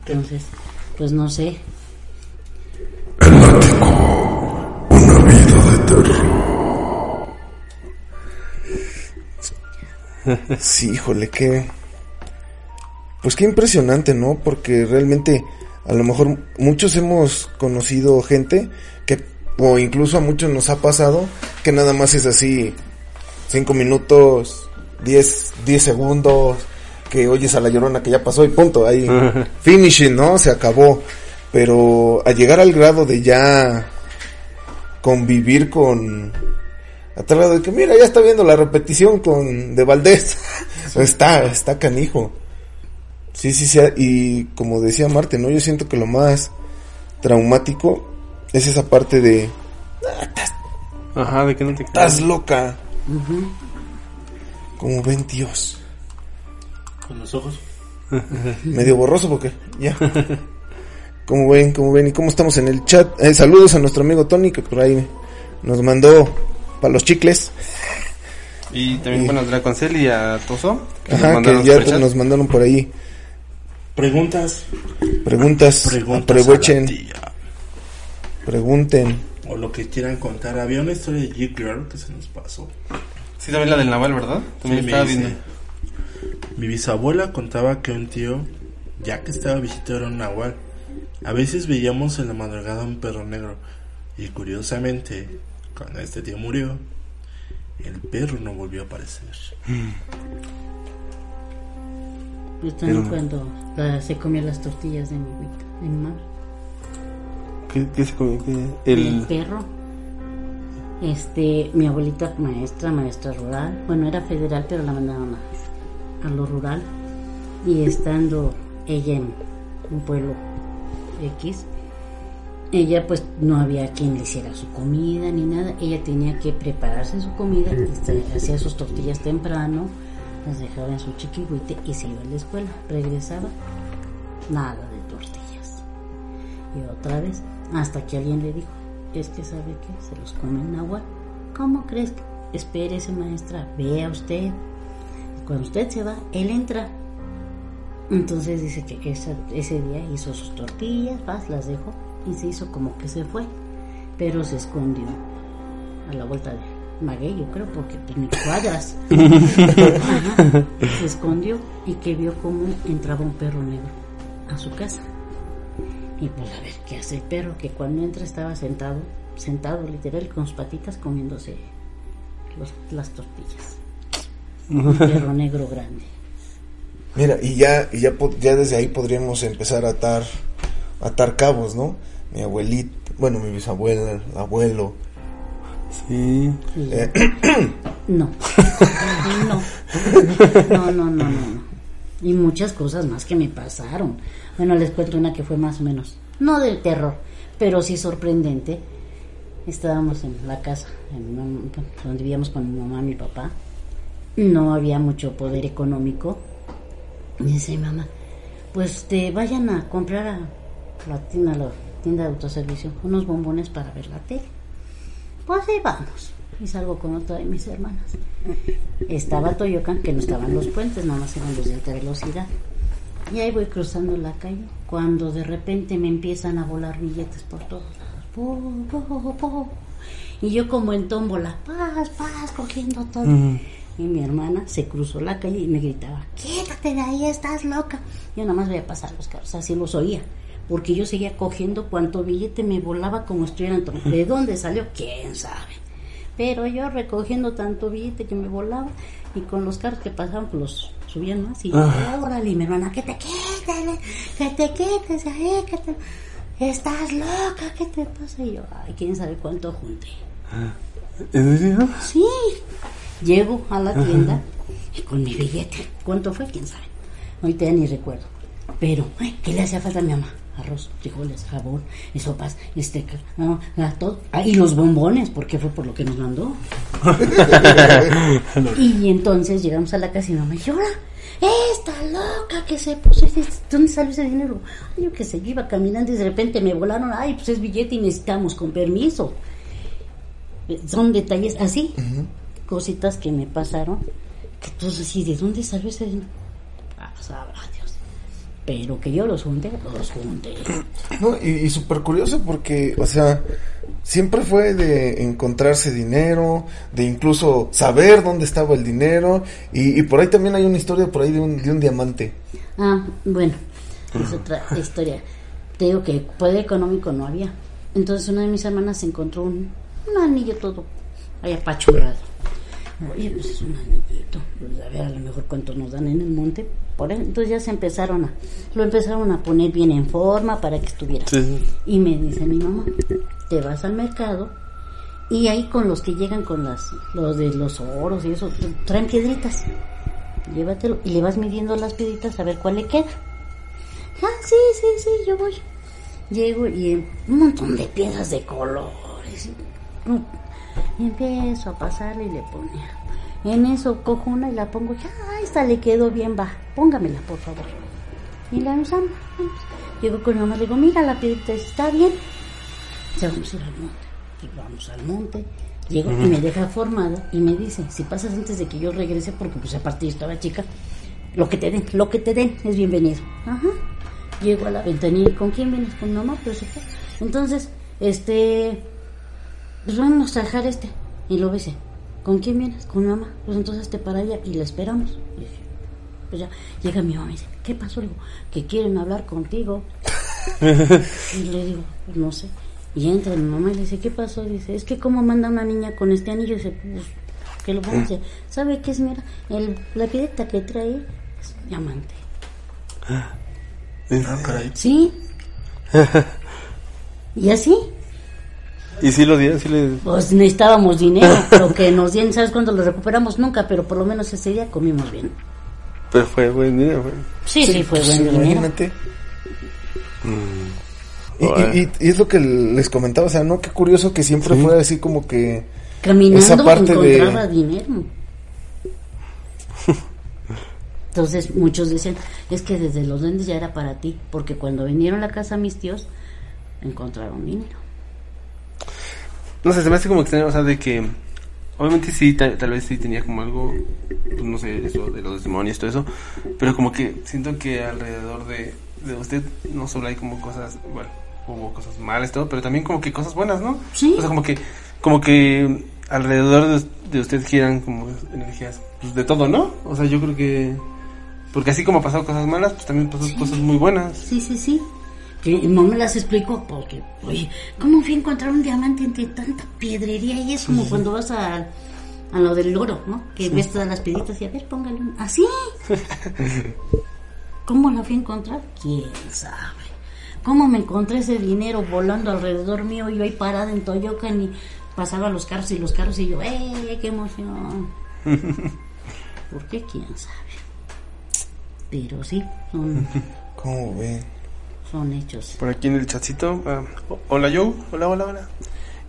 Entonces, pues no sé. (laughs) Sí, híjole, qué. Pues qué impresionante, ¿no? Porque realmente, a lo mejor muchos hemos conocido gente que, o incluso a muchos nos ha pasado, que nada más es así, cinco minutos, diez, diez segundos, que oyes a la llorona que ya pasó y punto, ahí, (laughs) finishing, ¿no? Se acabó. Pero a llegar al grado de ya convivir con, a tal grado de que mira, ya está viendo la repetición con de Valdés. (laughs) está, está canijo. Sí, sí, sí. Y como decía Marte, ¿no? Yo siento que lo más traumático es esa parte de Ajá, de que no te estás loca. Como ven Dios. Con los ojos. (laughs) Medio borroso porque ya. (laughs) Como ven, como ven y cómo estamos en el chat. Eh, saludos a nuestro amigo Tony que por ahí nos mandó para los chicles. Y también, bueno, a Draconcel y a Toso. que Ajá, que ya nos mandaron por ahí Preguntas. preguntas. Preguntas. Pregunten. O lo que quieran contar. Había una historia de G-Girl que se nos pasó. Sí, también la del Naval, ¿verdad? También Sí, me estaba dice. viendo. Mi bisabuela contaba que un tío, ya que estaba viejito, era un nahual. A veces veíamos en la madrugada un perro negro. Y curiosamente, cuando este tío murió, el perro no volvió a aparecer. Pues también cuando la- se comió las tortillas de mi abuelita, de mi madre. ¿Qué, qué se comió? ¿Qué? El El... perro. Este, mi abuelita maestra, maestra rural. Bueno, era federal, pero la mandaban a, a lo rural. Y estando ella en un pueblo X, ella pues no había quien le hiciera su comida ni nada. Ella tenía que prepararse su comida, este, hacía sus tortillas temprano, las dejaba en su chiquihuite y se iba a la escuela. Regresaba, nada de tortillas. Y otra vez, hasta que alguien le dijo, es que sabe que se los come el agua. ¿Cómo crees? que? Espérese, maestra, vea usted. Cuando usted se va, él entra. Entonces dice que esa- ese día hizo sus tortillas, vas, las dejó y se hizo como que se fue, pero se escondió a la vuelta de maguey, yo creo, porque pues, ni cuadras. (laughs) Ajá. Se escondió y que vio cómo entraba un perro negro a su casa. Y pues a ver, ¿qué hace el perro? Que cuando entra estaba sentado, sentado literal, con sus patitas comiéndose los- las tortillas. Un perro negro grande. Mira, y ya, y ya, ya desde ahí podríamos empezar a atar, atar cabos, ¿no? Mi abuelita, bueno, mi bisabuela, el abuelo. Sí. Eh, (coughs) No. (coughs) no. No, no, no, no, no. Y muchas cosas más que me pasaron. Bueno, les cuento una que fue más o menos, no del terror, pero sí sorprendente. Estábamos en la casa, en un- donde vivíamos con mi mamá y mi papá. No había mucho poder económico. Y dice mi mamá, pues te vayan a comprar a la tienda, la tienda de autoservicio unos bombones para ver la tele. Pues ahí vamos. Y salgo con otra de mis hermanas. Estaba Toyocan, que no estaban los puentes, nada más eran los de alta velocidad. Y ahí voy cruzando la calle, cuando de repente me empiezan a volar billetes por todos lados. Po, po, po. Y yo como en tómbola, paz, paz, cogiendo todo. Y mi hermana se cruzó la calle y me gritaba, quítate de ahí, estás loca. Yo nada más voy a pasar los carros, así los oía. Porque yo seguía cogiendo cuanto billete me volaba como estuviera en tómbola. ¿De dónde salió? ¿Quién sabe? Pero yo recogiendo tanto billete que me volaba y con los carros que pasaban, pues los subían más y órale, y mi hermana, que te quites, que te quites, ahí, que te... Estás loca, ¿qué te pasa? Y yo, ay, quién sabe cuánto junté. ¿En serio? Sí. Llego a la tienda y con mi billete. ¿Cuánto fue? ¿Quién sabe? Ahorita ya ni recuerdo. Pero, ay, ¿qué le hacía falta a mi mamá? Arroz, frijoles, jabón, y sopas, este, no, todo. Ah, y los bombones, porque fue por lo que nos mandó. (laughs) y entonces llegamos a la casa y mi mamá ahora, esta loca que se puso, ¿de ¿dónde salió ese dinero? Ay, yo que yo iba caminando y de repente me volaron, ay, pues es billete y necesitamos con permiso. Son detalles así, cositas que me pasaron, que tú así, ¿de dónde salió ese dinero? Ah, sabrá Dios. Pero que yo los junté, los junté. No, y, y súper curioso porque, o sea, siempre fue de encontrarse dinero, de incluso saber dónde estaba el dinero, y, y por ahí también hay una historia por ahí de un, de un diamante. Ah, bueno, es otra (laughs) historia. Te digo que poder económico no había. Entonces una de mis hermanas encontró un, un anillo todo ahí apachurrado. Oye, pues es un anillito. Pues a ver, a lo mejor cuánto nos dan en el monte. Por eso, entonces ya se empezaron a, lo empezaron a poner bien en forma para que estuviera. Sí. Y me dice mi mamá, te vas al mercado y ahí con los que llegan con las, los de los oros y eso, traen piedritas. Llévatelo y le vas midiendo las piedritas a ver cuál le queda. Ah, sí, sí, sí, yo voy. Llego y un montón de piedras de colores. Empiezo a pasarle y le ponía. En eso cojo una y la pongo. Ya, esta le quedó bien, va. Póngamela, por favor. Y la usamos. Llego con mi mamá, le digo, mira la piedrita, está bien. Ya vamos a ir al monte. Y vamos al monte. Llego y me deja formada y me dice, si pasas antes de que yo regrese, porque pues aparte yo estaba chica, lo que te den, lo que te den es bienvenido. Ajá. Llego a la ventanilla, ¿con quién vienes? Con mamá, pero se fue. Entonces, este, pues vamos a dejar este. Y lo besé. ¿Con quién vienes? Con mamá. Pues entonces te para allá y la esperamos. Y dije, pues ya, llega mi mamá y dice, ¿qué pasó? Le digo, que quieren hablar contigo. (laughs) y le digo, pues no sé. Y entra mi mamá y le dice, ¿qué pasó? Dice, es que cómo manda una niña con este anillo. dice, pues, que lo ponga. Dice, ¿sabe qué, señora? El, la piedrita que trae es diamante. ¿En Ah, serio? caray. ¿Sí? (laughs) ¿Y así? ¿Y sí lo dieron? ¿Sí le... Pues necesitábamos dinero, (laughs) lo que nos dieron, ¿sabes cuándo lo recuperamos? Nunca, pero por lo menos ese día comimos bien. Pero fue buen dinero, fue. Sí, sí, fue pues, buen dinero. imagínate. Y, y- y- y es lo que les comentaba, o sea, ¿no? Qué curioso que siempre Sí. fue así como que... Caminando Esa parte de- encontraba dinero. Entonces muchos decían, es que desde los duendes ya era para ti, porque cuando vinieron a la casa mis tíos, encontraron dinero. No sé, se me hace como extraño, o sea, de que... Obviamente sí, tal, tal vez sí tenía como algo, pues no sé, eso de los demonios todo eso, pero como que siento que alrededor de, de usted no solo hay como cosas, bueno, hubo cosas malas todo, pero también como que cosas buenas, ¿no? Sí. O sea, como que, como que alrededor de, de usted giran como energías pues, de todo, ¿no? O sea, yo creo que... Porque así como ha pasado cosas malas, pues también pasó cosas muy buenas. Sí, sí, sí. Que no me las explico porque, oye, ¿cómo fui a encontrar un diamante entre tanta piedrería? Y es como cuando vas a, a lo del oro, ¿no? Que ves todas las piedritas y a ver, póngale un... Así. (laughs) ¿Cómo la fui a encontrar? ¿Quién sabe? ¿Cómo me encontré ese dinero volando alrededor mío? Yo ahí parada en Toyocan y pasaba los carros y los carros y yo, ¡eh, qué emoción! (laughs) ¿Por qué? ¿Quién sabe? Pero sí, son, (laughs) ¿Cómo ve? Son hechos. Por aquí en el chatcito. ah, ho- hola Joe, hola, hola, hola.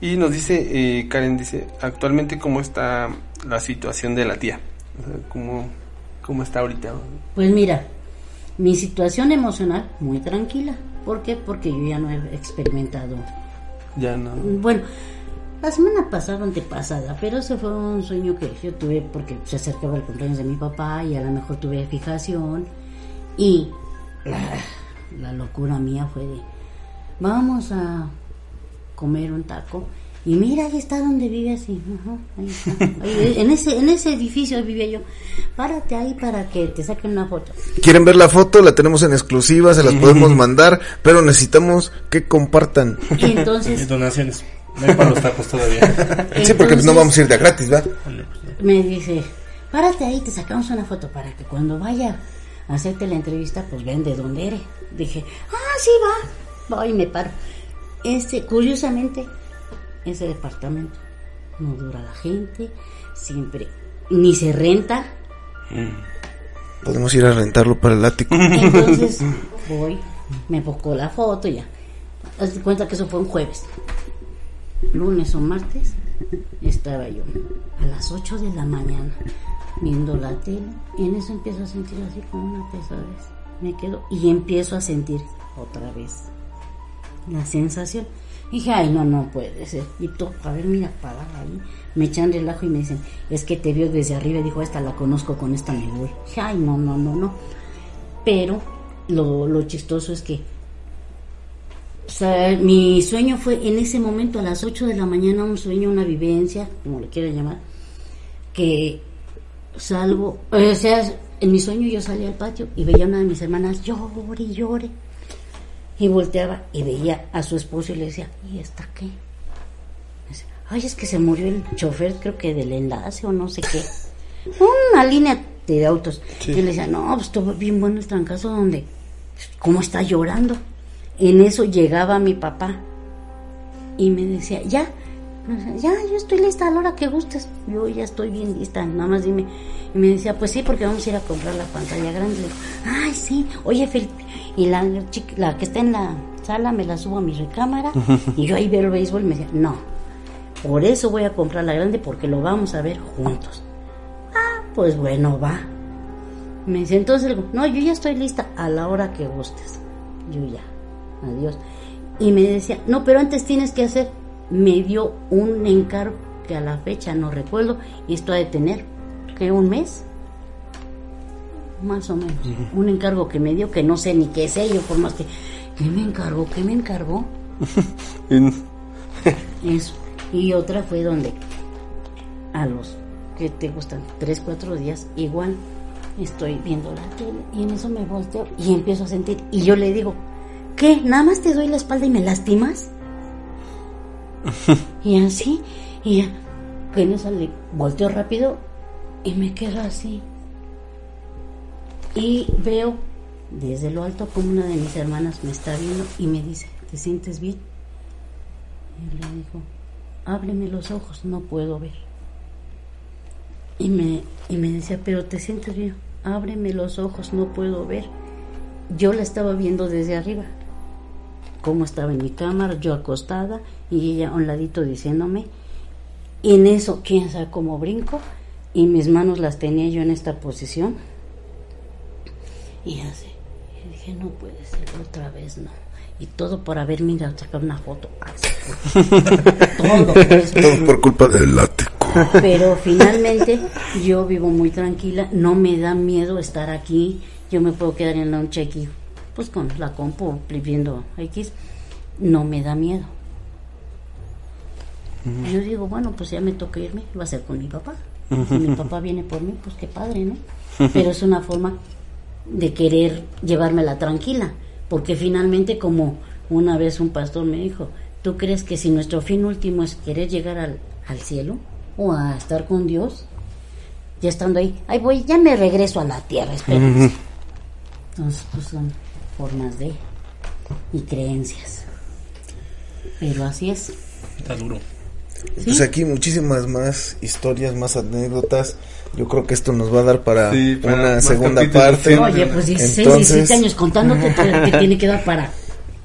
Y nos dice, eh, Karen dice, actualmente cómo está la situación de la tía. O sea, cómo, cómo está ahorita. Pues mira, mi situación emocional muy tranquila. ¿Por qué? Porque yo ya no he experimentado. Ya no. Bueno, la semana pasada, antepasada, pero ese fue un sueño que yo tuve porque se acercaba el cumpleaños de mi papá y a lo mejor tuve fijación. Y la, locura mía fue de, vamos a comer un taco. Y mira, ahí está donde vive así. Ajá, ahí está. Ahí, (laughs) en, ese, en ese edificio vivía yo. Párate ahí para que te saquen una foto. ¿Quieren ver la foto? La tenemos en exclusiva, se las podemos mandar, pero necesitamos que compartan. Y (laughs) Y entonces donaciones. No hay para los tacos todavía. Sí, porque pues, no vamos a ir de gratis, ¿va? Vale, pues, me dice, párate ahí, te sacamos una foto para que cuando vaya a hacerte la entrevista, pues ven de dónde eres. Dije, ah, sí, va. Voy y me paro. Este, curiosamente, ese departamento no dura la gente, siempre, ni se renta. Podemos ir a rentarlo para el ático. Entonces (laughs) voy, me busco la foto y ya. Haz cuenta que eso fue un jueves. Lunes o martes estaba yo a las 8 de la mañana viendo la tele y en eso empiezo a sentir así como una pesadez. Me quedo y empiezo a sentir otra vez la sensación. Dije, ay, no, no puede ser. Y todo, a ver, mira, parada ahí. Me echan relajo y me dicen, es que te vio desde arriba. Dijo, esta la conozco, con esta me voy. Dije, ay, no, no, no, no. Pero lo, lo chistoso es que o sea, mi sueño fue en ese momento a las 8 de la mañana, un sueño, una vivencia, como le quieran llamar, que salgo, o sea, en mi sueño yo salía al patio y veía a una de mis hermanas llore y llore. Y volteaba y veía a su esposo y le decía, ¿y esta qué? Ay, es que se murió el chofer, creo que del enlace o no sé qué. (laughs) Una línea de autos. Y le decía, no, pues estuvo bien bueno el trancazo donde, ¿cómo está llorando? En eso llegaba mi papá y me decía, ya, ya, yo estoy lista a la hora que gustes. Yo ya estoy bien lista, nada más dime. Y me decía, pues sí, porque vamos a ir a comprar la pantalla grande. Le digo, ay, sí, oye, Felipe. Y la, chica- la que está en la sala me la subo a mi recámara y yo ahí veo el béisbol y me decía, no, por eso voy a comprar la grande porque lo vamos a ver juntos. Ah, pues bueno, va. Me dice, entonces, no, yo ya estoy lista a la hora que gustes. Yo ya, adiós. Y me decía, no, pero antes tienes que hacer. Me dio un encargo que a la fecha no recuerdo y esto ha de tener, que un mes, más o menos. Un encargo que me dio que no sé ni qué es ello, por más que, ¿qué me encargó? ¿Qué me encargó? (laughs) En- (laughs) Eso. Y otra fue donde a los que te gustan, tres, cuatro días, igual estoy viendo la tele y en eso me volteo y empiezo a sentir. Y yo le digo, ¿qué? ¿Nada más te doy la espalda y me lastimas? (laughs) y así, y ya, que en eso le volteo rápido y me quedo así. Y veo desde lo alto como una de mis hermanas me está viendo y me dice, ¿te sientes bien? Y le dijo, ábreme los ojos, no puedo ver. Y me, y me decía, pero te sientes bien, ábreme los ojos, no puedo ver. Yo la estaba viendo desde arriba, cómo estaba en mi cámara, yo acostada y ella a un ladito diciéndome. Y en eso, quién sabe cómo brinco, y mis manos las tenía yo en esta posición. Y así, y dije, no puede ser, otra vez no. Y todo por haberme ido a sacar una foto. Ay, (laughs) todo por eso. Todo por culpa del látigo. Pero finalmente yo vivo muy tranquila, no me da miedo estar aquí, yo me puedo quedar en la noche aquí, pues con la compu viendo X, no me da miedo. Yo digo, bueno, pues ya me toca irme, va a ser con mi papá. Si mi papá viene por mí, pues qué padre, ¿no? Pero es una forma de querer llevármela tranquila, porque finalmente como una vez un pastor me dijo, ¿tú crees que si nuestro fin último es querer llegar al, al cielo o a estar con Dios? Ya estando ahí, ahí voy, ya me regreso a la tierra, espérense. Entonces, pues son formas de y creencias. Pero así es. Está duro. Pues aquí muchísimas más historias, más anécdotas. Yo creo que esto nos va a dar para, Sí, para una segunda parte. Oye, pues 16, Entonces- 17 años contando que, que tiene que dar para.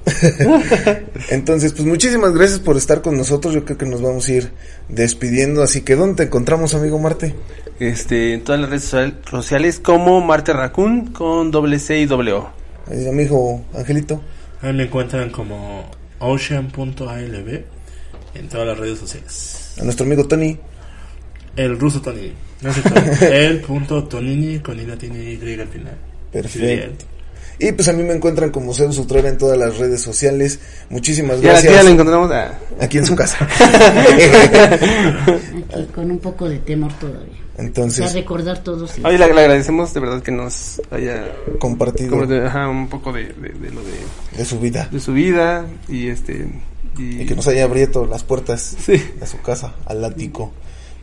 (laughs) Entonces, pues muchísimas gracias por estar con nosotros. Yo creo que nos vamos a ir despidiendo. Así que, ¿dónde te encontramos, amigo Marte? Este, en todas las redes social- sociales como Marte Raccoon con doble C y doble O. Eh, amigo Angelito. Ahí me encuentran como ocean.alb en todas las redes sociales. A nuestro amigo Tony. El ruso Tonini. No sé. (laughs) El punto Tonini con I latina y Y al final. Perfecto. Y pues a mí me encuentran como Zeus Utrera en todas las redes sociales. Muchísimas Ya, gracias. ya la encontramos. ah, Aquí en su casa. (laughs) (laughs) Aquí con un poco de temor todavía. Entonces, recordar todos. Oye, le, le agradecemos de verdad que nos haya compartido ajá, un poco de, de, de lo de, de su vida. de su vida y este y, Y que nos haya abierto las puertas Sí. a su casa, al ático.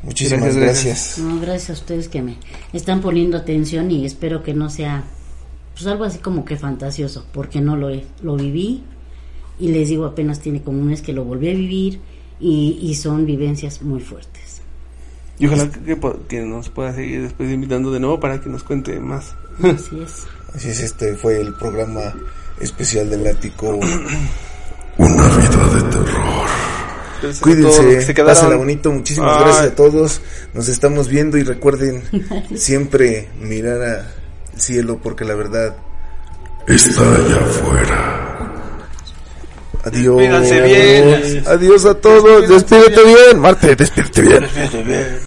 Muchísimas Gracias, gracias. gracias. No, gracias a ustedes que me están poniendo atención y espero que no sea pues algo así como que fantasioso, porque no lo es. Lo viví y les digo apenas tiene como un mes que lo volví a vivir y, y son vivencias muy fuertes. Y ojalá que, que nos pueda seguir después invitando de nuevo para que nos cuente más. Así es. Así es, este fue el programa especial del ático. (clears throat) Una vida de terror. Gracias Cuídense, se pásenla bonito, muchísimas Ay. gracias a todos. Nos estamos viendo y recuerden (laughs) siempre mirar al cielo porque la verdad está allá afuera. Adiós. Despídanse bien. Adiós a todos. Despídete bien. Marte, despídete bien.